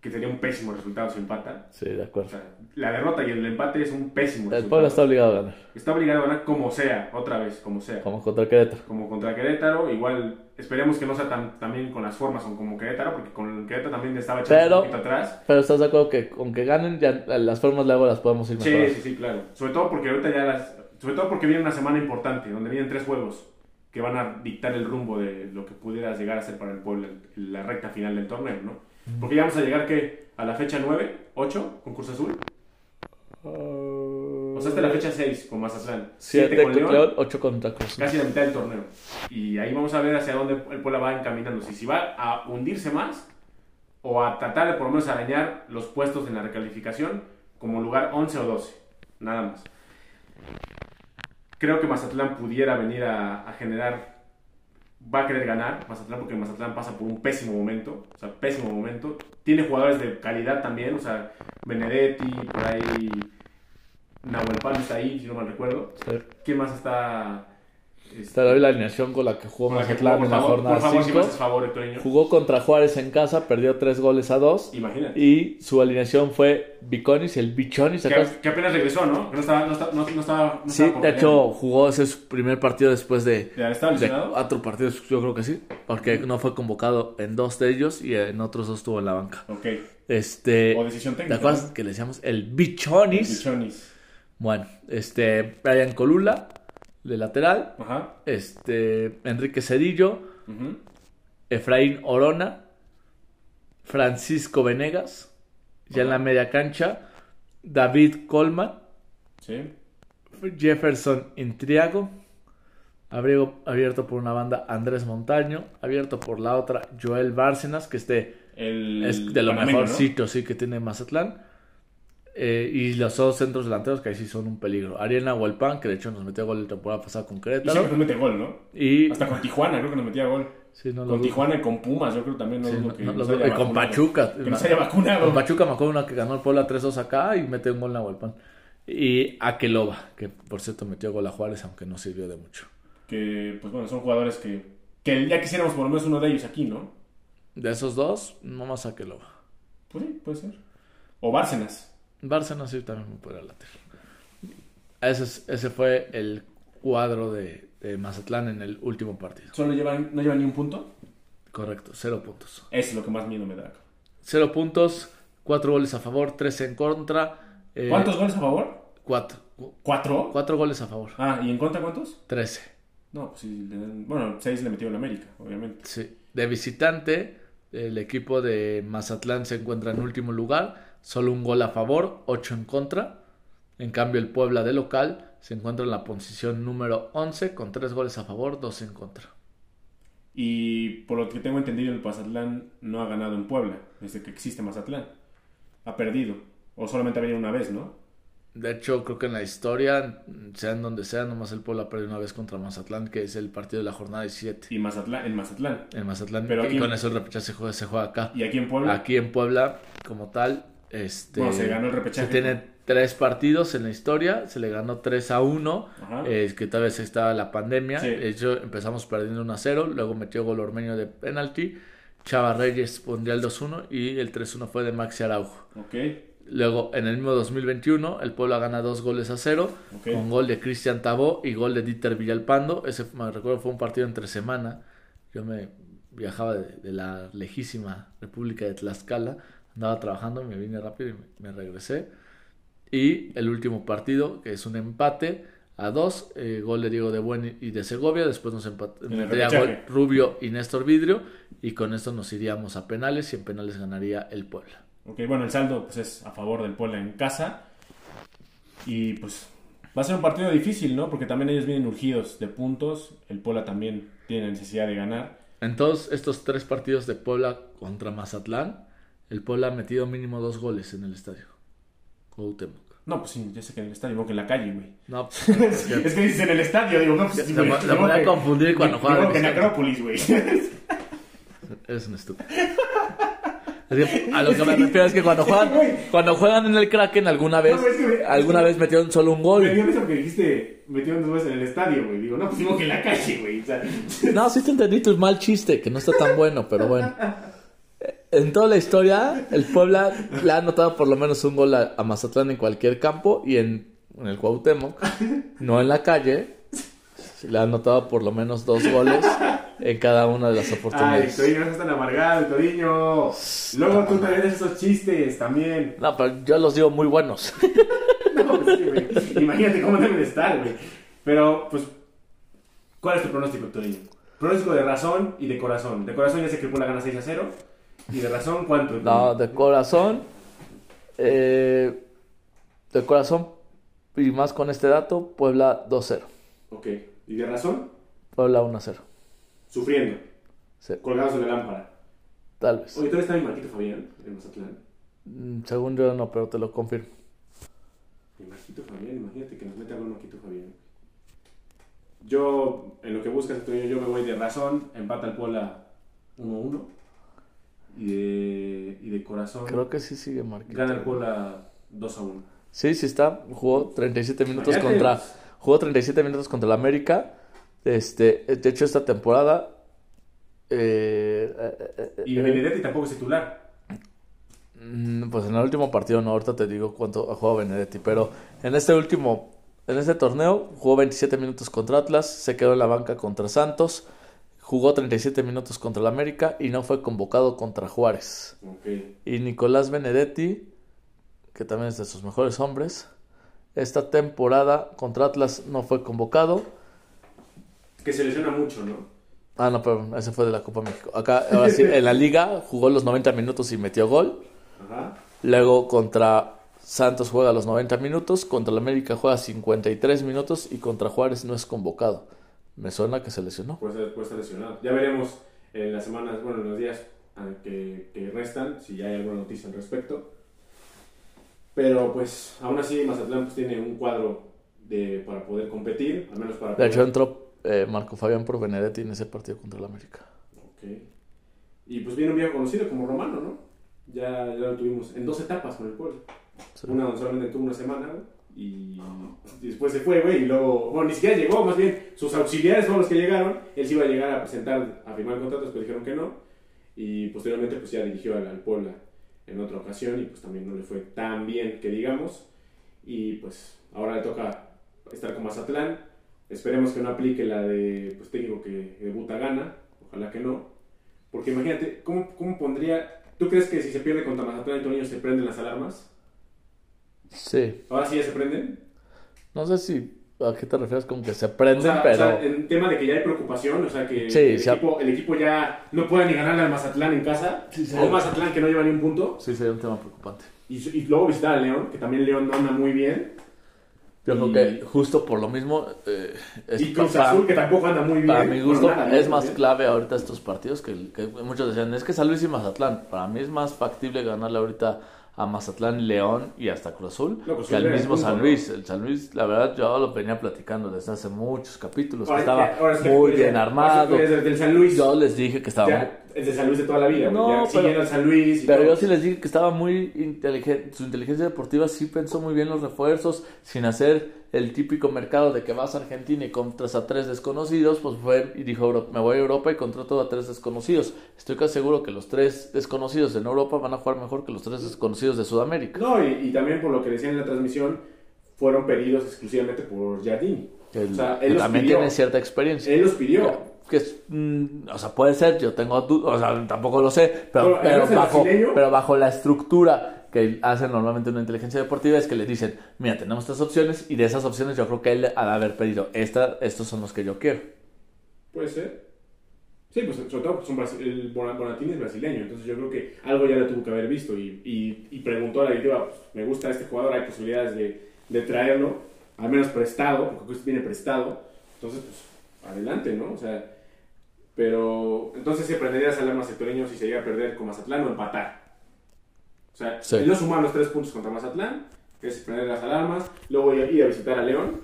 Speaker 1: que sería un pésimo resultado si empata.
Speaker 2: Sí, de
Speaker 1: O
Speaker 2: acuerdo.
Speaker 1: sea, la derrota y el empate es un pésimo
Speaker 2: El
Speaker 1: resultado.
Speaker 2: Puebla está obligado a ganar.
Speaker 1: Está obligado a ganar como sea, otra vez, como sea.
Speaker 2: Como contra Querétaro.
Speaker 1: Como contra Querétaro, igual esperemos que no sea tan, también con las formas o como Querétaro, porque con Querétaro también estaba echando
Speaker 2: Pero-
Speaker 1: un poquito atrás.
Speaker 2: Pero estás de acuerdo que aunque ganen, ya las formas luego las podemos ir
Speaker 1: Sí,
Speaker 2: mejorando.
Speaker 1: sí, sí, claro. Sobre todo porque ahorita ya las. Sobre todo porque viene una semana importante, donde vienen tres juegos que van a dictar el rumbo de lo que pudieras llegar a ser para el pueblo en la recta final del torneo, ¿no? Porque ya vamos a llegar que a la fecha 9, 8 con Cruz Azul. O sea, hasta la fecha 6 con Mazatlán.
Speaker 2: 7
Speaker 1: 7
Speaker 2: con León, 8 contra Cruz.
Speaker 1: casi la mitad del torneo. Y ahí vamos a ver hacia dónde el Puebla va encaminando. Si, si va a hundirse más o a tratar de por lo menos arañar los puestos en la recalificación como lugar 11 o 12. Nada más. Creo que Mazatlán pudiera venir a, a generar. Va a querer ganar Mazatlán porque Mazatlán pasa por un pésimo momento. O sea, pésimo momento. Tiene jugadores de calidad también. O sea, Benedetti, por ahí. Nahuel Pan está ahí, si no mal recuerdo.
Speaker 2: Sí.
Speaker 1: ¿Quién más está?
Speaker 2: Te doy la alineación con la que jugó Mazatlán en la jornada
Speaker 1: por favor, si me
Speaker 2: 5.
Speaker 1: haces favor, Hectorinho.
Speaker 2: Jugó contra Juárez en casa, perdió 3 goles a 2.
Speaker 1: Imagínate.
Speaker 2: Y su alineación fue Biconis, el Bichonis. ¿te?
Speaker 1: Que, que apenas regresó, ¿no? Que no estaba, no estaba, no, no estaba, no
Speaker 2: Sí,
Speaker 1: estaba
Speaker 2: de hecho jugó ese su primer partido después de, cuatro partidos, yo creo que sí, porque no fue convocado en dos de ellos y en otros dos estuvo en la banca.
Speaker 1: Ok.
Speaker 2: Este,
Speaker 1: O decisión
Speaker 2: ¿te
Speaker 1: técnica.
Speaker 2: acuerdas que le decíamos el Bichonis?
Speaker 1: Bichonis.
Speaker 2: Bueno, este, Brian Colula, de lateral,
Speaker 1: Ajá.
Speaker 2: este, Enrique Cedillo. Efraín Orona, Francisco Venegas, ya en la media cancha, David Colman,
Speaker 1: Sí.
Speaker 2: Jefferson Intriago, abrigo- abierto por una banda Andrés Montaño, abierto por la otra Joel Bárcenas, que este
Speaker 1: El
Speaker 2: es de lo mejorcito sí que tiene Mazatlán. Eh, y los dos centros delanteros que ahí sí son un peligro. Ariana Huelpan, que de hecho nos metió gol la temporada pasada con
Speaker 1: Y siempre
Speaker 2: Querétaro.
Speaker 1: nos mete gol, ¿no?
Speaker 2: Y,
Speaker 1: Hasta con Tijuana creo que nos metía gol.
Speaker 2: sí, no
Speaker 1: Con. Tijuana y con Pumas, yo creo también no
Speaker 2: Sí, no-
Speaker 1: que
Speaker 2: no lo
Speaker 1: haya
Speaker 2: Y con. Pachuca.
Speaker 1: Que nos haya vacunado.
Speaker 2: Con Pachuca me acuerdo una que ganó el Puebla 3-2 acá y mete un gol en Huelpan. Y Akeloba, que por cierto metió gol a Juárez, aunque no sirvió de mucho.
Speaker 1: Que, pues bueno, son jugadores que, que ya quisiéramos por lo menos uno de ellos aquí, ¿no?
Speaker 2: De esos dos, no más Akeloba.
Speaker 1: Pues sí, puede ser. O Bárcenas.
Speaker 2: Barcelona sí también me puede latir. Ese, es- ese fue el cuadro de, de Mazatlán en el último partido.
Speaker 1: Solo llevan, no llevan ni un punto.
Speaker 2: Correcto, cero puntos.
Speaker 1: Es lo que más miedo me da.
Speaker 2: Cero puntos, cuatro goles a favor, tres en contra. eh,
Speaker 1: ¿Cuántos goles a favor?
Speaker 2: Cuatro.
Speaker 1: ¿Cuatro?
Speaker 2: Cuatro goles a favor,
Speaker 1: Ah, ¿y en contra cuántos?
Speaker 2: trece.
Speaker 1: No, pues sí, bueno, seis le metió en América, obviamente.
Speaker 2: Sí. De visitante, el equipo de Mazatlán se encuentra en último lugar, solo un gol a favor, ocho en contra. En cambio, el Puebla de local se encuentra en la posición número 11 con tres goles a favor, dos en contra.
Speaker 1: Y por lo que tengo entendido, el Mazatlán no ha ganado en Puebla desde que existe Mazatlán. Ha perdido. O solamente ha venido una vez, ¿no?
Speaker 2: De hecho, creo que en la historia, sea en donde sea, nomás el Puebla perdió una vez contra Mazatlán, que es el partido de la jornada 17.
Speaker 1: Y Mazatlán, en Mazatlán.
Speaker 2: En Mazatlán,
Speaker 1: Pero
Speaker 2: y
Speaker 1: aquí-
Speaker 2: con eso el repechaje se juega, se juega acá.
Speaker 1: Y aquí en Puebla,
Speaker 2: Aquí en Puebla, como tal, este,
Speaker 1: Bueno, se ganó el repechaje.
Speaker 2: se tiene tres partidos en la historia, se le ganó 3 a 1,
Speaker 1: Ajá.
Speaker 2: eh, que tal vez estaba la pandemia,
Speaker 1: Sí.
Speaker 2: de hecho empezamos perdiendo 1 a 0, luego metió gol Ormeño de penalti, Chava Reyes pondría el 2-1 y el 3-1 fue de Maxi Araujo.
Speaker 1: ok.
Speaker 2: Luego, en el mismo 2021, el Puebla gana dos goles a cero,
Speaker 1: Ok.
Speaker 2: con gol de Cristian Tabó y gol de Dieter Villalpando. Ese, me recuerdo, fue un partido entre semana. Yo me viajaba de, de la lejísima República de Tlaxcala, andaba trabajando, me vine rápido y me, regresé. Y el último partido, que es un empate a dos, eh, gol de Diego de Buen y de Segovia. Después nos empataría gol Rubio y Néstor Vidrio. Y con esto nos iríamos a penales y en penales ganaría el Puebla.
Speaker 1: Ok, bueno, el saldo pues, es a favor del Puebla en casa. Y pues va a ser un partido difícil, ¿no? Porque también ellos vienen urgidos de puntos. El Puebla también tiene necesidad de ganar.
Speaker 2: En todos estos tres partidos de Puebla contra Mazatlán, el Puebla ha metido mínimo dos goles en el estadio. Cuauhtémoc.
Speaker 1: No, pues sí, ya sé que en el estadio, no que en la calle, güey.
Speaker 2: No,
Speaker 1: es que dices en el estadio, digo, no, pues sí, güey.
Speaker 2: me-
Speaker 1: Digo
Speaker 2: me voy a
Speaker 1: que-
Speaker 2: confundir cuando
Speaker 1: digo
Speaker 2: juega en
Speaker 1: que en. Acrópolis, güey.
Speaker 2: eres un estúpido. A lo que me refiero es que cuando juegan, cuando juegan en el Kraken alguna vez,
Speaker 1: No, es que me-
Speaker 2: alguna vez metieron solo un
Speaker 1: Me
Speaker 2: gol.
Speaker 1: dio risa porque dijiste, metieron dos veces en el estadio, güey. Digo, no, pues digo que en la calle, güey. O sea,
Speaker 2: No, sí te entendí tu mal chiste, que no está tan bueno, pero bueno. En toda la historia, el Puebla le ha anotado por lo menos un gol a, a Mazatlán en cualquier campo y en, en el Cuauhtémoc, no en la calle, le ha anotado por lo menos dos goles en cada una de las
Speaker 1: Ay,
Speaker 2: oportunidades.
Speaker 1: Toriño, no seas tan amargado, Toriño. Luego tú también esos chistes también.
Speaker 2: No, pero yo los digo muy buenos.
Speaker 1: No, pues sí, güey. Imagínate cómo deben de estar, güey. Pero, pues, ¿cuál es tu pronóstico, Toriño? Pronóstico de razón y de corazón. De corazón ya sé que el Puebla gana 6 a 0. ¿Y de razón cuánto?
Speaker 2: No, de corazón. eh, de corazón, y más con este dato, Puebla 2-0.
Speaker 1: Ok. ¿Y de razón?
Speaker 2: Puebla 1-0.
Speaker 1: Sufriendo.
Speaker 2: Sí,
Speaker 1: Colgados en la lámpara.
Speaker 2: tal vez.
Speaker 1: Oye, ¿tú eres también Marquito Fabián en Mazatlán?
Speaker 2: Mm, Según yo no, pero te lo confirmo.
Speaker 1: Mi Marquito Fabián, imagínate que nos mete algo Marquito Fabián. Yo, en lo que buscas, yo me voy de razón, empata el Puebla 1-1. Y de, y de corazón,
Speaker 2: Creo que sí sigue Marquito.
Speaker 1: gana el Puebla 2-1.
Speaker 2: Sí, sí está. Jugó 37 minutos
Speaker 1: Imagínate.
Speaker 2: contra. Jugó 37 minutos contra el América. Este, de hecho, esta temporada. eh, eh, eh,
Speaker 1: Y
Speaker 2: eh,
Speaker 1: Benedetti tampoco es titular.
Speaker 2: Mm, Pues en el último partido, no, ahorita te digo cuánto ha jugado Benedetti, pero en este último, en este torneo, jugó 27 minutos contra Atlas, se quedó en la banca contra Santos, jugó 37 minutos contra el América y no fue convocado contra Juárez. Y Nicolás Benedetti, que también es de sus mejores hombres, esta temporada contra Atlas no fue convocado.
Speaker 1: Que se lesiona mucho, ¿no?
Speaker 2: Ah, no, pero ese fue de la Copa México. Acá, ahora sí, en la liga jugó los 90 minutos y metió gol.
Speaker 1: Ajá.
Speaker 2: Luego contra Santos juega los 90 minutos, contra el América juega 53 minutos y contra Juárez no es convocado. Me suena que se lesionó.
Speaker 1: Puede, ser- puede estar lesionado. Ya veremos en las semanas, bueno, en los días ah, que, que restan, si ya hay alguna noticia al respecto. Pero pues, aún así, Mazatlán pues, tiene un cuadro de, para poder competir, al menos para
Speaker 2: De
Speaker 1: poder...
Speaker 2: hecho entró eh, Marco Fabián por Benedetti en ese partido contra el América.
Speaker 1: Ok. Y pues viene un viejo conocido como Romano, ¿no? Ya, ya lo tuvimos en dos etapas con el pueblo.
Speaker 2: Sí.
Speaker 1: Una donde solamente tuvo una semana, güey, y, después se fue, güey, y luego, bueno, ni siquiera llegó, más bien, sus auxiliares fueron los que llegaron, él se iba a llegar a presentar, a firmar el contrato, después dijeron que no, y posteriormente pues ya dirigió al, al Puebla en otra ocasión, y pues también no le fue tan bien que digamos, y pues ahora le toca estar con Mazatlán, esperemos que no aplique la de, pues técnico que debuta gana, ojalá que no, porque imagínate, ¿cómo, cómo pondría, tú crees que si se pierde contra Mazatlán Toño se prenden las alarmas?
Speaker 2: Sí.
Speaker 1: Ahora sí ya se prenden.
Speaker 2: No sé si a qué te refieres con que se
Speaker 1: O
Speaker 2: prenden,
Speaker 1: sea,
Speaker 2: pero
Speaker 1: o sea, en tema de que ya hay preocupación, o sea, que
Speaker 2: Sí,
Speaker 1: el,
Speaker 2: se ha-
Speaker 1: equipo, el equipo ya no puede ni ganarle al Mazatlán en casa,
Speaker 2: Sí, sí.
Speaker 1: o un Mazatlán que no lleva ni un punto,
Speaker 2: sí sería un tema preocupante.
Speaker 1: y, y luego visitar a León, que también León no anda muy bien,
Speaker 2: Yo
Speaker 1: Y-
Speaker 2: creo que justo por lo mismo eh, es
Speaker 1: y Cruz
Speaker 2: para-
Speaker 1: Azul, que tampoco anda muy bien.
Speaker 2: Para mi gusto
Speaker 1: nada,
Speaker 2: es más clave ahorita estos partidos que, que muchos decían, es que San Luis y Mazatlán. Para mí es más factible ganarle ahorita a Mazatlán, León y hasta Cruz Azul
Speaker 1: No, pues,
Speaker 2: que al mismo
Speaker 1: punto,
Speaker 2: San
Speaker 1: ¿no?
Speaker 2: Luis. El San Luis, la verdad, yo lo venía platicando desde hace muchos capítulos, que estaba
Speaker 1: ahora es que
Speaker 2: muy bien armado. Yo les dije que estaba
Speaker 1: ya, es de San Luis de toda la vida,
Speaker 2: No,
Speaker 1: ya,
Speaker 2: pero-
Speaker 1: al San Luis y
Speaker 2: Pero
Speaker 1: todo.
Speaker 2: yo sí les dije que estaba muy inteligente, su inteligencia deportiva sí pensó muy bien los refuerzos, sin hacer el típico mercado de que vas a Argentina y compras a tres desconocidos, pues fue y dijo, "Euro- me voy a Europa y contrato a tres desconocidos. Estoy casi seguro que los tres desconocidos en Europa van a jugar mejor que los tres desconocidos de Sudamérica.
Speaker 1: No, y, y también por lo que decían en la transmisión, fueron pedidos exclusivamente por Jardini.
Speaker 2: El-
Speaker 1: o sea, él los
Speaker 2: también
Speaker 1: pidió.
Speaker 2: tiene cierta experiencia.
Speaker 1: Él los pidió.
Speaker 2: Que es, mm, o sea, puede ser, yo tengo o sea, tampoco lo sé, pero, pero,
Speaker 1: ¿eres el
Speaker 2: bajo, pero bajo la estructura que hace normalmente una inteligencia deportiva es que le dicen, mira, tenemos estas opciones y de esas opciones yo creo que él ha de haber pedido, esta, estos son los que yo quiero.
Speaker 1: Puede ser. Sí, pues sobre todo son brasi- el Bona- Bonatini es brasileño, entonces yo creo que algo ya lo tuvo que haber visto y, y, y preguntó a la directiva, pues, me gusta este jugador, hay posibilidades de, de traerlo, al menos prestado, porque viene prestado, entonces pues adelante, ¿no? O sea, pero entonces se prendería las alarmas sectoreño si se llega a perder con Mazatlán o empatar. O sea,
Speaker 2: Sí.
Speaker 1: no sumar los tres puntos contra Mazatlán, que es prender las alarmas, luego ir a- visitar a León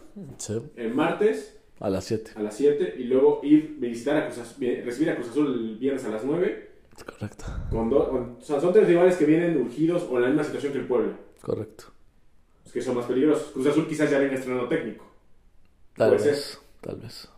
Speaker 1: el martes,
Speaker 2: A las 7.
Speaker 1: a las 7 y luego ir visitar a Cruz Azul, recibir a Cruz Azul el viernes a las 9
Speaker 2: Correcto.
Speaker 1: Con do- con- o sea, son tres rivales que vienen urgidos o en la misma situación que el Puebla.
Speaker 2: Correcto.
Speaker 1: Es que son más peligrosos. Cruz Azul quizás ya venga estrenando técnico.
Speaker 2: Tal
Speaker 1: Puede
Speaker 2: vez. Tal vez.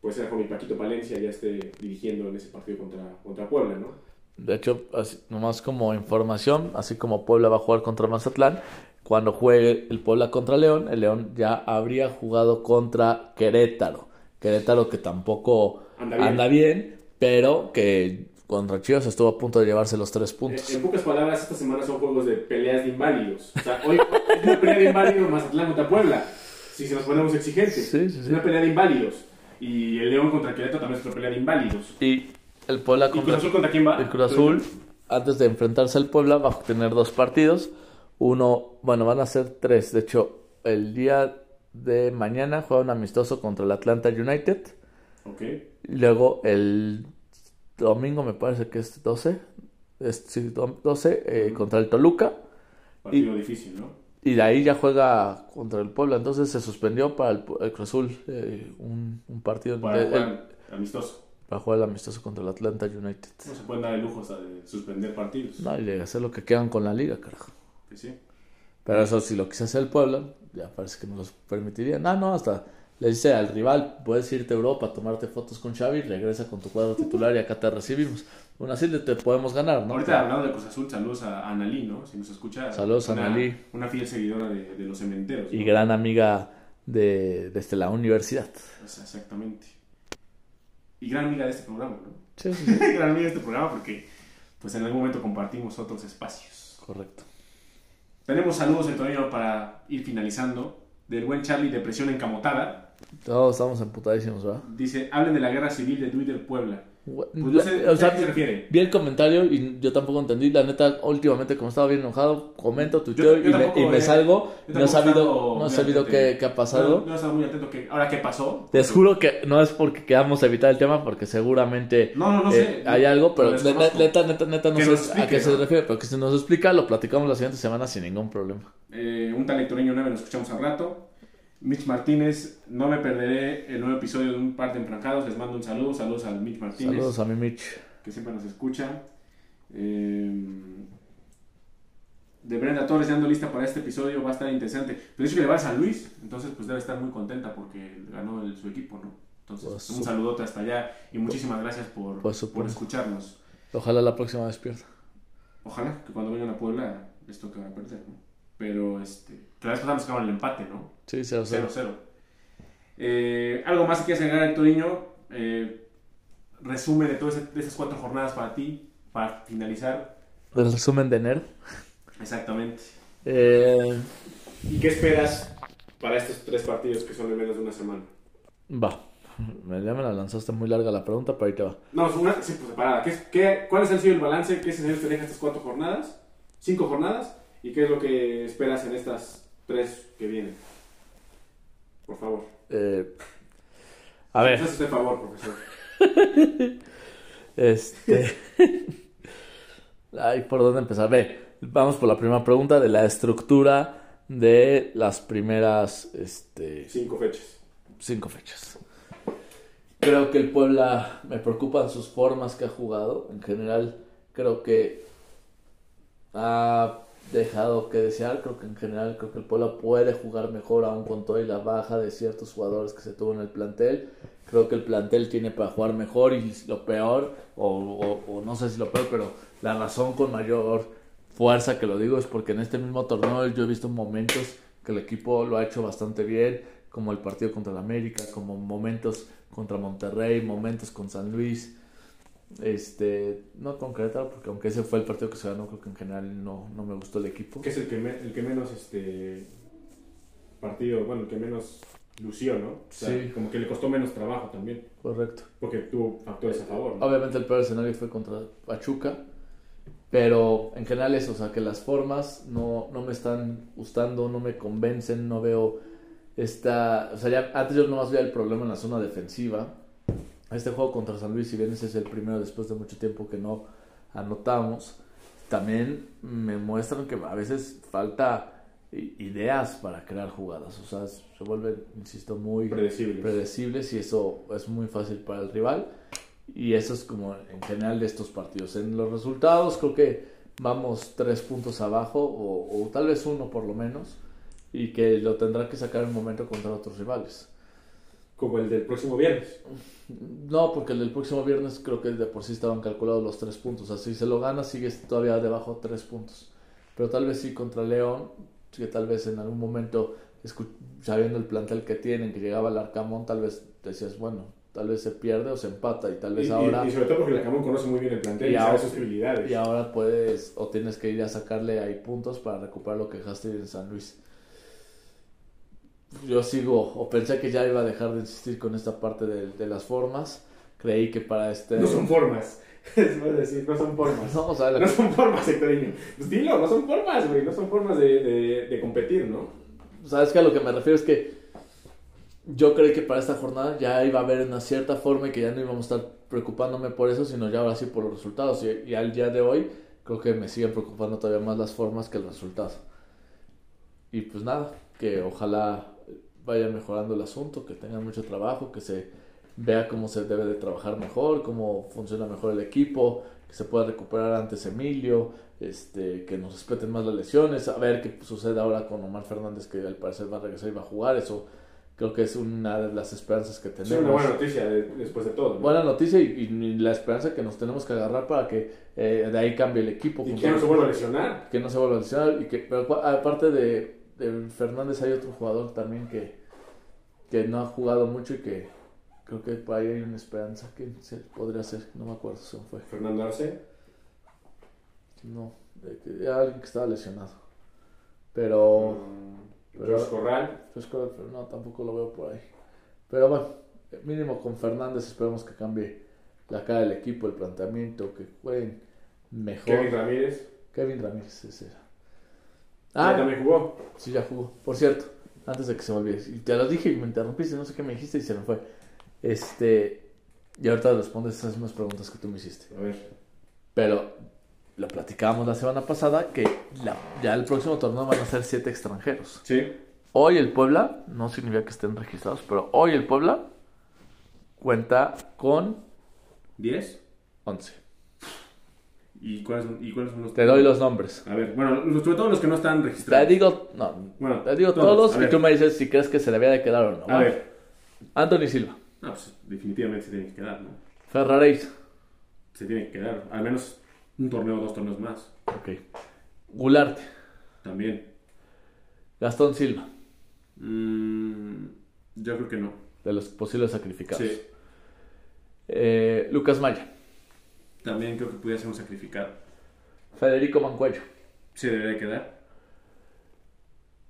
Speaker 1: Puede ser con mi Paquito Palencia ya esté dirigiendo en ese partido contra, contra Puebla, ¿no?
Speaker 2: De hecho, así- nomás como información, así como Puebla va a jugar contra Mazatlán, cuando juegue el Puebla contra León, el León ya habría jugado contra Querétaro. Querétaro que tampoco
Speaker 1: Anda bien.
Speaker 2: anda bien, pero que contra Chivas estuvo a punto de llevarse los tres
Speaker 1: Eh,
Speaker 2: puntos.
Speaker 1: En pocas palabras, esta semana son juegos de peleas de inválidos. O sea, hoy es una pelea de inválidos Mazatlán contra Puebla. Si se nos ponemos exigentes.
Speaker 2: Sí, sí, sí.
Speaker 1: Es una pelea de inválidos. Y el León contra Querétaro también es una pelea de inválidos.
Speaker 2: Y el Puebla
Speaker 1: ¿Y Cruz
Speaker 2: contra
Speaker 1: Azul contra quién va?
Speaker 2: el Cruz Azul, antes de enfrentarse al Puebla, va a tener dos partidos. Uno, bueno, van a ser tres. De hecho, el día de mañana juega un amistoso contra el Atlanta United.
Speaker 1: Ok.
Speaker 2: Y luego el domingo me parece que es 12. Es, sí, dom- 12 eh, contra el Toluca.
Speaker 1: Partido difícil, ¿no?
Speaker 2: Y de ahí ya juega contra el Puebla. Entonces se suspendió para el, el Cruz Azul eh, un, un partido
Speaker 1: Para jugar amistoso.
Speaker 2: para jugar el amistoso contra el Atlanta United.
Speaker 1: No se pueden dar el lujo hasta de suspender partidos.
Speaker 2: No, y de hacer lo que quieran con la liga, carajo.
Speaker 1: Que sí.
Speaker 2: Pero eso si lo quise hacer el Puebla, ya parece que no los permitiría. No, no, hasta le dice al rival, puedes irte a Europa, tomarte fotos con Xavi, regresa con tu cuadro titular y acá te recibimos. Aún así te podemos ganar, ¿no?
Speaker 1: Ahorita hablando de Cruz Azul, saludos a Analí, ¿no? Si nos escucha.
Speaker 2: Saludos a Analí.
Speaker 1: Una fiel seguidora de, de los cementeros.
Speaker 2: Y gran amiga de, desde la universidad.
Speaker 1: Pues, exactamente. Y gran amiga de este programa, ¿no?
Speaker 2: Sí, sí, sí.
Speaker 1: gran amiga de este programa porque pues en algún momento compartimos otros espacios.
Speaker 2: Correcto.
Speaker 1: Tenemos saludos, Antonio, para ir finalizando. Del buen Charlie, Depresión Encamotada.
Speaker 2: Todos estamos emputadísimos, ¿verdad?
Speaker 1: Dice, hablen de la guerra civil de Twitter Puebla.
Speaker 2: Pues
Speaker 1: no sé-
Speaker 2: o sea,
Speaker 1: ¿a qué se refiere?
Speaker 2: Vi el comentario y yo tampoco entendí. La neta, últimamente, como estaba bien enojado, comento, tuiteo y, me, y me
Speaker 1: eh,
Speaker 2: salgo. No he sabido, no he sabido qué, qué ha pasado.
Speaker 1: No, no he estado muy atento. Que, ¿Ahora qué pasó?
Speaker 2: Les juro que no es porque queramos evitar el tema, porque seguramente
Speaker 1: No, no, no
Speaker 2: eh,
Speaker 1: sé.
Speaker 2: hay algo, pero neta, neta, neta, no sé a qué se refiere, pero que se nos explica, lo platicamos la siguiente semana sin ningún problema.
Speaker 1: Eh, un tal Hectoreño 9, nos escuchamos al rato. Mitch Martínez, no me perderé el nuevo episodio de Un Par de Enfrancados. Les mando un saludo. Saludos al Mitch Martínez,
Speaker 2: Saludos a mi Mitch.
Speaker 1: que siempre nos escucha. Eh, de Brenda Torres, ya ando lista para este episodio. Va a estar interesante. Pero dice que le va a San Luis, entonces pues debe estar muy contenta porque ganó el- su equipo, ¿no? Entonces,
Speaker 2: Pues,
Speaker 1: un saludote hasta allá y muchísimas gracias por,
Speaker 2: Pues,
Speaker 1: por escucharnos.
Speaker 2: Ojalá la próxima despierta.
Speaker 1: Ojalá que cuando vengan a Puebla les toque a perder, ¿no? Pero este, la vez pasada nos el empate, ¿no?
Speaker 2: Sí, 0-0.
Speaker 1: 0-0. Eh, ¿Algo más que quieras agregar, Hectorinho? Eh, resumen de todas ese- de esas cuatro jornadas para ti, para finalizar.
Speaker 2: El resumen de enero.
Speaker 1: Exactamente.
Speaker 2: Eh,
Speaker 1: ¿Y qué esperas para estos tres partidos que son en menos de una semana?
Speaker 2: va. Me, ya me la lanzaste muy larga la pregunta, pero ahí te va.
Speaker 1: No, es una sí, pues, separada. ¿Qué, qué, ¿Cuál ha sido el balance? ¿Qué escenarios te dejan estas cuatro jornadas? ¿Cinco jornadas? ¿Y qué es lo que esperas en estas tres que vienen? Por favor.
Speaker 2: Eh, a ver,
Speaker 1: este favor, profesor.
Speaker 2: este. Ay, ¿por dónde empezar? Ve, vamos por la primera pregunta de la estructura de las primeras este,
Speaker 1: Cinco fechas.
Speaker 2: cinco fechas. Creo que el Puebla me preocupan sus formas que ha jugado. En general, creo que ha dejado que desear. Creo que en general, creo que el Puebla puede jugar mejor aún con toda y la baja de ciertos jugadores que se tuvo en el plantel. Creo que el plantel tiene para jugar mejor y lo peor, o, o- o no sé si lo peor, pero la razón con mayor fuerza que lo digo es porque en este mismo torneo yo he visto momentos que el equipo lo ha hecho bastante bien, como el partido contra el América, como momentos contra Monterrey, momentos con San Luis. Este, no con Querétaro, porque aunque ese fue el partido que se ganó, creo que en general no, no me gustó el equipo.
Speaker 1: Que es el que, me- el que menos este partido, bueno, el que menos lució, ¿no? O sea,
Speaker 2: Sí.
Speaker 1: Como que le costó menos trabajo también,
Speaker 2: Correcto.
Speaker 1: porque tuvo factores a favor. ¿no?
Speaker 2: Obviamente el peor escenario fue contra Pachuca, pero en general eso, o sea, que las formas no, no me están gustando, no me convencen, no veo esta... O sea, ya antes yo nomás veía el problema en la zona defensiva. Este juego contra San Luis, si bien ese es el primero después de mucho tiempo que no anotamos, también me muestran que a veces falta ideas para crear jugadas, o sea, se vuelven, insisto, muy
Speaker 1: Predecibles.
Speaker 2: predecibles y eso es muy fácil para el rival. Y eso es como en general de estos partidos. En los resultados creo que vamos tres puntos abajo o, o tal vez uno por lo menos y que lo tendrá que sacar en un momento contra otros rivales.
Speaker 1: Como el del próximo viernes.
Speaker 2: No, porque el del próximo viernes creo que de por sí estaban calculados los tres puntos. Así se lo gana, sigue todavía debajo tres puntos. Pero tal vez sí contra León, que tal vez en algún momento, sabiendo el plantel que tienen, que llegaba el Arcamón, tal vez decías, bueno, tal vez se pierde o se empata y tal vez ahora...
Speaker 1: Y, sobre todo porque el Arcamón conoce muy bien el plantel y, sabe sus debilidades.
Speaker 2: Y ahora puedes o tienes que ir a sacarle ahí puntos para recuperar lo que dejaste en San Luis yo sigo, o pensé que ya iba a dejar de insistir con esta parte de, de las formas. Creí que para este.
Speaker 1: No son formas. Es decir, no son formas. No, o sea, no son formas, Hectorinho. Pues dilo, no son formas, güey. No son formas de, de, de competir, ¿no?
Speaker 2: Sabes que a lo que me refiero es que yo creí que para esta jornada ya iba a haber una cierta forma y que ya no íbamos a estar preocupándome por eso, sino ya ahora sí por los resultados. Y, y al día de hoy creo que me siguen preocupando todavía más las formas que el resultado. Y pues nada, que ojalá vaya mejorando el asunto, que tengan mucho trabajo, que se vea cómo se debe de trabajar mejor, cómo funciona mejor el equipo, que se pueda recuperar antes Emilio, este, que nos respeten más las lesiones, a ver qué sucede ahora con Omar Fernández, que al parecer va a regresar y va a jugar, eso creo que es una de las esperanzas que tenemos. Es
Speaker 1: una buena noticia después de todo.
Speaker 2: Buena noticia y, la esperanza que nos tenemos que agarrar para que eh, de ahí cambie el equipo.
Speaker 1: Y que no se vuelva a lesionar.
Speaker 2: Que no se vuelva a lesionar y que, pero aparte de, de Fernández hay otro jugador también que que no ha jugado mucho y que creo que por ahí hay una esperanza que se podría ser, no me acuerdo si fue.
Speaker 1: ¿Fernando Arce?
Speaker 2: No, de que, alguien que estaba lesionado. Pero.
Speaker 1: Mm, pero Corral?
Speaker 2: pero no, tampoco lo veo por ahí. Pero bueno, mínimo con Fernández esperemos que cambie la cara del equipo, el planteamiento, que jueguen mejor.
Speaker 1: Kevin Ramírez.
Speaker 2: Kevin Ramírez, ese era.
Speaker 1: Ah, también jugó?
Speaker 2: Sí, ya jugó. Por cierto, antes de que se me olvide. Y te lo dije y me interrumpiste, no sé qué me dijiste y se me fue. Este. Y ahorita respondes esas mismas preguntas que tú me hiciste.
Speaker 1: A ver.
Speaker 2: Pero lo platicábamos la semana pasada que ya el próximo torneo van a ser siete extranjeros.
Speaker 1: Sí.
Speaker 2: Hoy el Puebla, no significa que estén registrados, pero hoy el Puebla cuenta con.
Speaker 1: ¿10?
Speaker 2: 11.
Speaker 1: ¿Y cuáles, son, ¿Y cuáles son los
Speaker 2: Te doy los nombres.
Speaker 1: A ver, bueno, sobre todo los que no están registrados.
Speaker 2: Te digo, no, bueno, te digo todos, y tú me dices si crees que se debía de quedar o no.
Speaker 1: A ver.
Speaker 2: Anthony Silva.
Speaker 1: No, pues definitivamente se tiene que quedar, ¿no?
Speaker 2: Ferraréis.
Speaker 1: Se tiene que quedar, al menos un torneo o dos torneos más.
Speaker 2: Ok. Gularte.
Speaker 1: También.
Speaker 2: Gastón Silva.
Speaker 1: Mm, yo creo que no.
Speaker 2: De los posibles sacrificados.
Speaker 1: Sí.
Speaker 2: Eh, Lucas Maya
Speaker 1: también creo que pudiera ser un sacrificado.
Speaker 2: Federico Mancuello.
Speaker 1: Sí, debería quedar.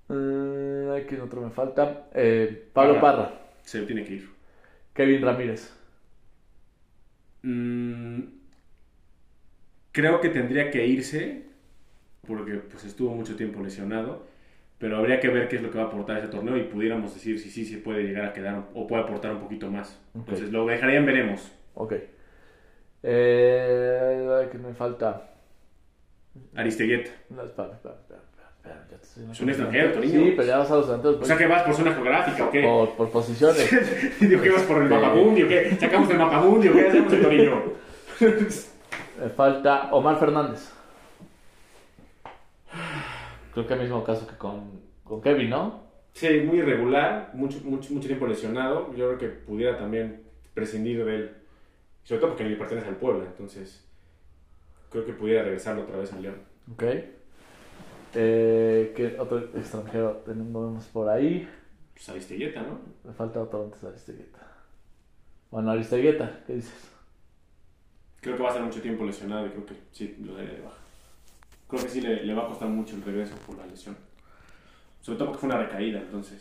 Speaker 2: Mm, ¿Quién otro me falta? Eh, Pablo Parra.
Speaker 1: Se tiene que ir.
Speaker 2: Kevin Ramírez.
Speaker 1: Mm, creo que tendría que irse porque pues estuvo mucho tiempo lesionado, pero habría que ver qué es lo que va a aportar ese torneo y pudiéramos decir si sí se puede llegar a quedar o puede aportar un poquito más. Entonces lo dejarían veremos.
Speaker 2: Ok. Eh, que me falta.
Speaker 1: Aristeguieta.
Speaker 2: No, espera, espera, espera.
Speaker 1: Es un extranjero, niño.
Speaker 2: Sí, pero ya vas a los delanteros.
Speaker 1: O sea, que vas por zona geográfica o qué?
Speaker 2: Por, por posiciones.
Speaker 1: Digo que vas por el mapamundi o qué. Sacamos el mapamundi o qué hacemos el Torino.
Speaker 2: Me falta Omar Fernández. Creo que el mismo caso que con, con Kevin, ¿no?
Speaker 1: Sí, muy irregular, mucho, mucho, mucho tiempo lesionado. Yo creo que pudiera también prescindir de él. Sobre todo porque ni pertenece al pueblo, entonces creo que pudiera regresarlo otra vez a León.
Speaker 2: Ok. Eh, ¿Qué otro extranjero tenemos por ahí?
Speaker 1: Pues Aristegueta, ¿no?
Speaker 2: Me falta otro antes de Aristegueta. Bueno, Aristegueta, ¿qué dices?
Speaker 1: Creo que va a estar mucho tiempo lesionado y creo que sí, lo de baja. Creo que sí le, le va a costar mucho el regreso por la lesión. Sobre todo porque fue una recaída, entonces.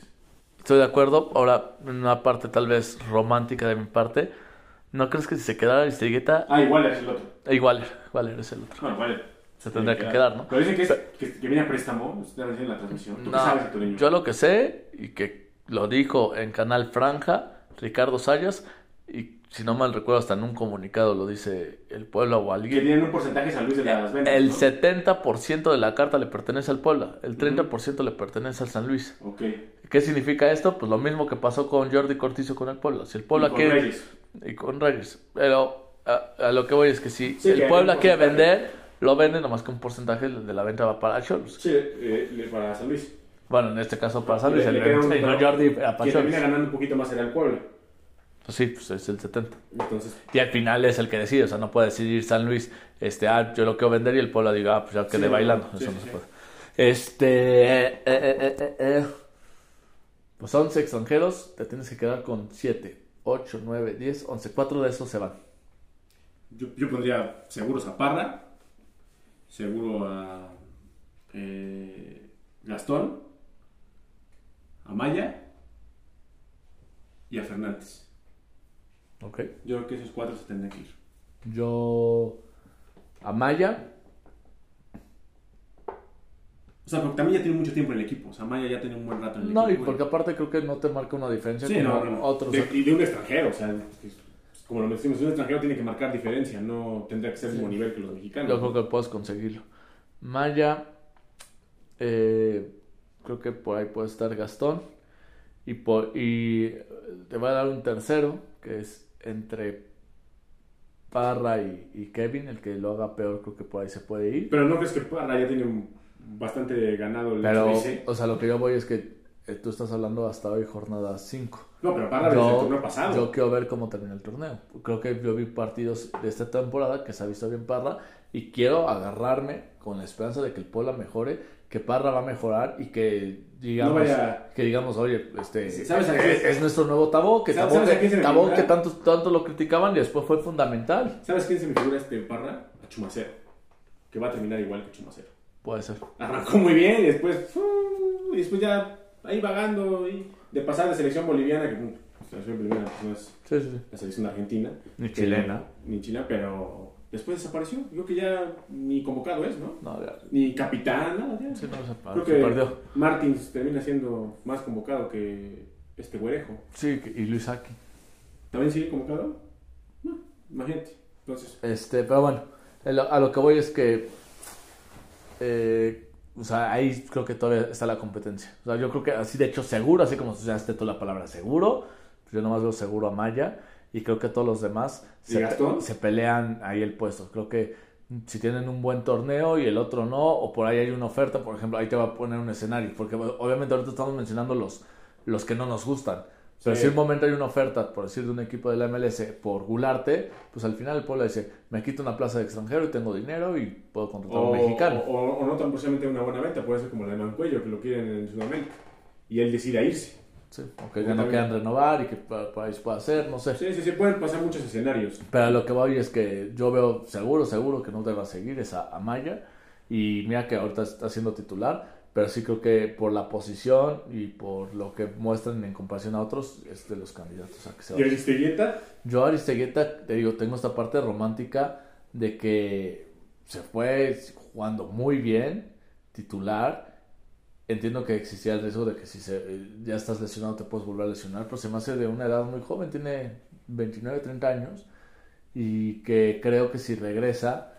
Speaker 2: Estoy de acuerdo. Ahora, una parte tal vez romántica de mi parte ¿No crees que si se quedara Aristegueta...
Speaker 1: Ah, igual es el otro.
Speaker 2: Igual, igual es el otro.
Speaker 1: No, igual.
Speaker 2: Se tendría que, quedar, ¿no?
Speaker 1: Pero dicen que, es, que, que, viene a préstamo, en la transmisión. ¿Tú qué sabes de
Speaker 2: Yo lo que sé, y que lo dijo en Canal Franja, Ricardo Sayas, y si no mal recuerdo, hasta en un comunicado lo dice el Puebla o alguien.
Speaker 1: Que tienen un porcentaje San Luis de las ventas.
Speaker 2: El 70% de la carta le pertenece al Puebla, el 30% le pertenece al San Luis.
Speaker 1: Ok.
Speaker 2: ¿Qué significa esto? Pues lo mismo que pasó con Jordi Cortizo con el Puebla. Si el Puebla quiere.
Speaker 1: Reyes.
Speaker 2: Y con Reyes. Pero a, a lo que voy es que si
Speaker 1: Sí,
Speaker 2: el
Speaker 1: que
Speaker 2: Puebla quiere vender, lo vende, nomás que un porcentaje de la venta va para Cholos.
Speaker 1: Sí, eh, para San Luis.
Speaker 2: Bueno, en este caso para San Luis,
Speaker 1: Le-
Speaker 2: el
Speaker 1: le
Speaker 2: no Jordi para Cholos.
Speaker 1: termina ganando un poquito más será el Puebla.
Speaker 2: Pues sí, pues es el 70.
Speaker 1: Entonces,
Speaker 2: Y al final es el que decide, o sea, no puede decidir San Luis, este, ah, yo lo quiero vender y el Puebla diga, ah, pues ya quedé
Speaker 1: Sí,
Speaker 2: bailando.
Speaker 1: sí,
Speaker 2: Eso no se puede. Este, eh, eh, eh, eh, eh. Pues 11 extranjeros, te tienes que quedar con 7, 8, 9, 10, 11. Cuatro de esos se van.
Speaker 1: yo, yo pondría seguros a Parra, seguro a eh, Gastón, a Maya y a Fernández.
Speaker 2: Ok.
Speaker 1: Yo creo que esos cuatro se tendrán que ir.
Speaker 2: Yo, Amaya,
Speaker 1: O sea, porque también ya tiene mucho tiempo en el equipo. O sea, Maya ya tiene un buen rato en el
Speaker 2: no, y
Speaker 1: equipo.
Speaker 2: porque aparte creo que no te marca una diferencia
Speaker 1: Sí,
Speaker 2: como
Speaker 1: no, no, no.
Speaker 2: otros.
Speaker 1: De- y de un extranjero, o sea, como lo decimos, un extranjero tiene que marcar diferencia, no tendría que ser el mismo nivel que los mexicanos.
Speaker 2: Yo creo que puedes conseguirlo. Maya, eh, creo que por ahí puede estar Gastón. Y, por, y te va a dar un tercero, que es entre Parra y, y Kevin, el que lo haga peor, creo que por ahí se puede ir.
Speaker 1: Pero no crees que Parra ya tiene un- bastante ganado el
Speaker 2: Pero, o sea, lo que yo voy es que eh, tú estás hablando hasta hoy, jornada 5.
Speaker 1: No, pero Parra desde el torneo pasado.
Speaker 2: yo quiero ver cómo termina el torneo. Creo que yo vi partidos de esta temporada que se ha visto bien Parra y quiero agarrarme con la esperanza de que el Puebla mejore, que Parra va a mejorar y que digamos,
Speaker 1: No vaya-
Speaker 2: que digamos, oye, este
Speaker 1: Sí, ¿sabes a
Speaker 2: es, nuestro nuevo Tabó, que
Speaker 1: ¿Sabes-
Speaker 2: Tabó, que, Tabó que tanto, tanto lo criticaban y después fue fundamental.
Speaker 1: ¿Sabes quién se me figura este Parra? A Chumacero. Que va a terminar igual que Chumacero.
Speaker 2: Puede ser.
Speaker 1: Arrancó muy bien y después, uh, y después ya ahí vagando y de pasar de selección boliviana, que uh, la selección boliviana pues, no es
Speaker 2: Sí, sí, sí.
Speaker 1: la selección argentina.
Speaker 2: Ni
Speaker 1: que-
Speaker 2: chilena.
Speaker 1: Ni chilena, pero después desapareció. Yo creo que ya ni convocado es, ¿no?
Speaker 2: No, ya,
Speaker 1: Ni capitán, nada, ya.
Speaker 2: sí, no, se,
Speaker 1: Creo
Speaker 2: se
Speaker 1: que
Speaker 2: perdió.
Speaker 1: Martins termina siendo más convocado que este güerejo.
Speaker 2: Sí, y Luis Aki.
Speaker 1: ¿También sigue convocado? No, imagínate. Entonces,
Speaker 2: Este, pero bueno, lo, a lo que voy es que, eh, o sea, ahí creo que todavía está la competencia. O sea, yo creo que así, de hecho, seguro, así como usaste tú la palabra seguro, pues yo nomás veo seguro a Maya y creo que todos los demás
Speaker 1: ¿Y
Speaker 2: se, se pelean ahí el puesto. Creo que si tienen un buen torneo y el otro no, o por ahí hay una oferta, por ejemplo, ahí te va a poner un escenario, porque obviamente ahorita estamos mencionando los, los que no nos gustan. Pero
Speaker 1: Sí.
Speaker 2: si en un momento hay una oferta, por decir, de un equipo de la MLS por Gularte, pues al final el pueblo dice, me quito una plaza de extranjero y tengo dinero y puedo contratar a
Speaker 1: o,
Speaker 2: un mexicano.
Speaker 1: o- o no tan precisamente una buena venta, puede ser como la de Mancuello, que lo quieren en Sudamérica. Y él decide irse.
Speaker 2: Sí, o que ya no quieran renovar y que ahí se pueda hacer, no sé.
Speaker 1: Sí, sí, sí, pueden pasar muchos escenarios.
Speaker 2: Pero a lo que voy es que yo veo seguro, seguro que no te va a seguir es a, a Maya. Y mira que ahorita está siendo titular, pero sí creo que por la posición y por lo que muestran en comparación a otros, es de los candidatos a que se
Speaker 1: Y. Aristeguieta,
Speaker 2: Yo Aristeguieta, te digo, tengo esta parte romántica de que se fue jugando muy bien, titular. Entiendo que existía el riesgo de que si se, ya estás lesionado te puedes volver a lesionar, pero se me hace de una edad muy joven, tiene 29, 30 años, y que creo que si regresa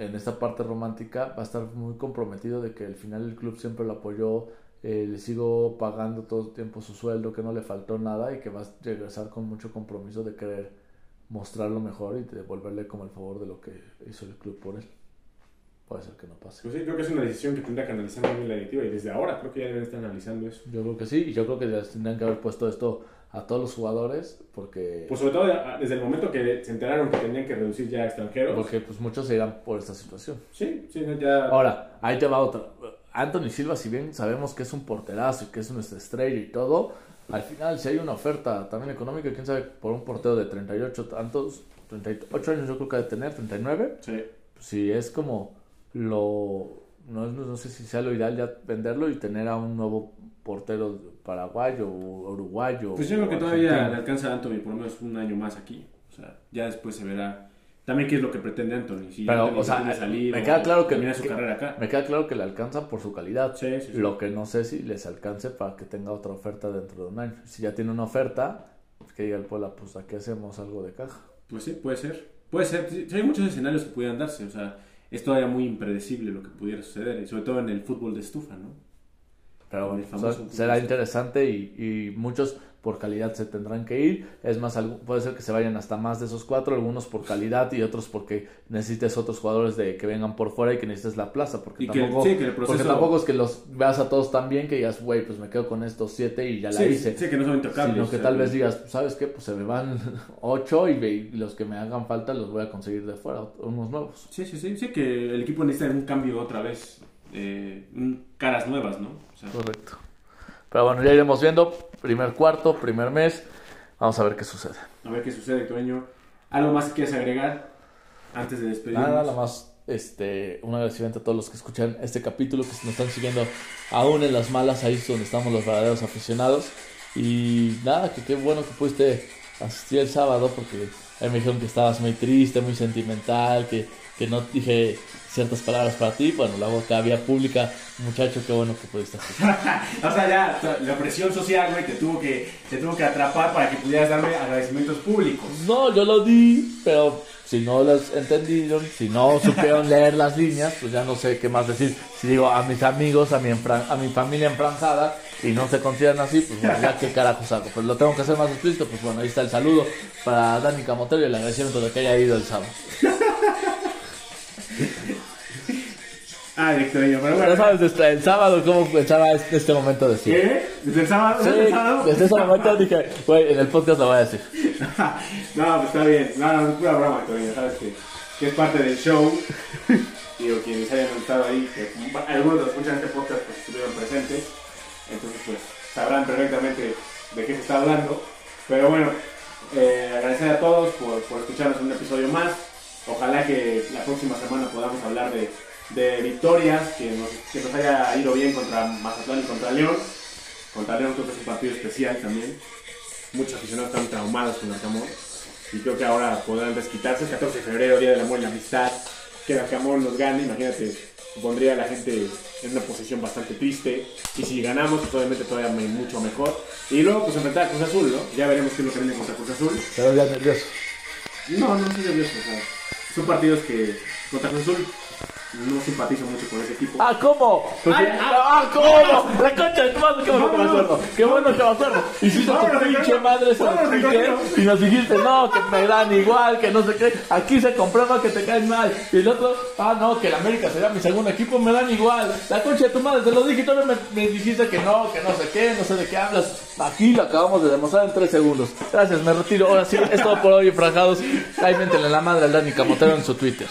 Speaker 2: en esta parte romántica va a estar muy comprometido de que al final el club siempre lo apoyó, eh, le sigo pagando todo el tiempo su sueldo, que no le faltó nada y que va a regresar con mucho compromiso de querer mostrar lo mejor y devolverle como el favor de lo que hizo el club por él. Puede ser que no pase.
Speaker 1: pues sí, creo que es una decisión que tendrá que analizar muy bien la directiva y desde ahora creo que ya deben estar analizando eso.
Speaker 2: Yo creo que sí, y yo creo que les tendrían que haber puesto esto a todos los jugadores porque,
Speaker 1: Pues sobre todo desde el momento que se enteraron que tenían que reducir ya extranjeros.
Speaker 2: porque pues muchos se irán por esta situación.
Speaker 1: Sí, sí, no, ya.
Speaker 2: Ahora, ahí te va otra. Anthony Silva, si bien sabemos que es un porterazo y que es nuestra estrella y todo, al final si hay una oferta también económica, quién sabe, por un portero de 38 tantos, 38 años yo creo que ha de tener, 39,
Speaker 1: Sí.
Speaker 2: si es como lo... No, no, no sé si sea lo ideal ya venderlo y tener a un nuevo portero paraguayo o uruguayo.
Speaker 1: Pues yo creo que todavía le alcanza a Anthony por lo menos un año más aquí. O sea, ya después se verá también qué es lo que pretende Anthony. Si
Speaker 2: Pero,
Speaker 1: Anthony
Speaker 2: o sea,
Speaker 1: salir
Speaker 2: me queda claro que-
Speaker 1: su
Speaker 2: que-
Speaker 1: carrera acá.
Speaker 2: Me queda claro que le alcanza por su calidad.
Speaker 1: Sí, sí, sí.
Speaker 2: Lo que no sé si les alcance para que tenga otra oferta dentro de un año. Si ya tiene una oferta, pues que diga el Puebla, pues aquí hacemos algo de caja.
Speaker 1: Pues sí, puede ser. Puede ser. Hay muchos escenarios que pudieran darse. O sea, es todavía muy impredecible lo que pudiera suceder. Y sobre todo en el fútbol de estufa, ¿no?
Speaker 2: Pero bueno, será interesante y, y muchos por calidad se tendrán que ir. Es más, puede ser que se vayan hasta más de esos cuatro, algunos por calidad y otros porque necesites otros jugadores de que vengan por fuera y que necesites la plaza. Porque, tampoco, porque tampoco es que los veas a todos tan bien que digas, güey, pues me quedo con estos siete y ya la hice.
Speaker 1: Sí, que no son intocables.
Speaker 2: Sino que tal vez digas, ¿sabes qué? Pues se me van ocho y, los que me hagan falta los voy a conseguir de fuera, unos nuevos.
Speaker 1: Sí, sí, sí, sí, que el equipo necesita un cambio otra vez, eh, caras nuevas, ¿no?
Speaker 2: Correcto. Pero bueno, ya iremos viendo. Primer cuarto, primer mes. Vamos a ver qué sucede.
Speaker 1: A ver qué sucede, Toño. ¿Algo más que quieres agregar antes de despedirnos?
Speaker 2: Nada, nada más este, un agradecimiento a todos los que escuchan este capítulo, que nos están siguiendo aún en las malas, ahí es donde estamos los verdaderos aficionados. Y nada, que qué bueno que pudiste asistir el sábado, porque me dijeron que estabas muy triste, muy sentimental, que, que no dije ciertas palabras para ti. Bueno, la boca había pública, muchacho, qué bueno que pudiste hacer.
Speaker 1: o sea, ya la presión social, güey, te tuvo, que, te tuvo que atrapar para que pudieras darme agradecimientos públicos.
Speaker 2: No, yo lo di, pero si no las entendieron, si no supieron leer las líneas, pues ya no sé qué más decir. Si digo a mis amigos, a mi, a mi familia enfranjada, y no se consideran así, pues bueno, ya qué carajos hago. Pues lo tengo que hacer más explícito, pues bueno, ahí está el saludo para Dani Camotero y el agradecimiento de que haya ido el sábado.
Speaker 1: Ah, Victorio, pero bueno.
Speaker 2: sabes desde el sábado cómo pensaba en este momento decir.
Speaker 1: ¿Qué? ¿Desde el sábado?
Speaker 2: ¿Desde el sábado? Desde ese momento dije, güey, en el podcast lo voy a decir.
Speaker 1: no, pues está bien. No, no, es pura broma, Victorio, sabes que, que es parte del show. Digo, quienes hayan estado ahí, que algunos de los que escuchan este podcast pues estuvieron presentes. Entonces, pues sabrán perfectamente de qué se está hablando. Pero bueno, eh, agradecer a todos por, por escucharnos un episodio más. Ojalá que la próxima semana podamos hablar de de victorias, que nos, que nos haya ido bien contra Mazatlán y contra León. Contra León creo que es un partido especial también. Muchos aficionados están traumados con Arcamón. Y creo que ahora podrán desquitarse. El 14 de febrero, Día del Amor y la Amistad. Que Arcamón nos gane, imagínate, pondría a la gente en una posición bastante triste. Y si ganamos, pues obviamente todavía mucho mejor. Y luego, pues enfrentar a Cruz Azul, ¿no? Ya veremos qué es lo que viene contra Cruz Azul.
Speaker 2: ¿Pero ya nervioso?
Speaker 1: No, no estoy nervioso. O sea, son partidos que contra Cruz Azul no simpatizo mucho con ese equipo.
Speaker 2: Ah, ¿cómo? Porque, ah, ah, ¿cómo? La concha de tu madre, qué bueno que me acuerdo. Qué bueno que me acuerdo. Hiciste tu pinche madre y nos dijiste, no, que me dan igual, que no sé qué. Aquí se comprueba que te caen mal. Y el otro, ah, no, que el América será mi segundo equipo, me dan igual. La concha de tu madre, te lo dije y tú me, me dijiste que no, que no sé qué, no sé de qué hablas. Aquí lo acabamos de demostrar en tres segundos. Gracias, me retiro. Ahora sí, es todo por hoy, frajados. Ahí métele la madre al Dani Camotero en su Twitter.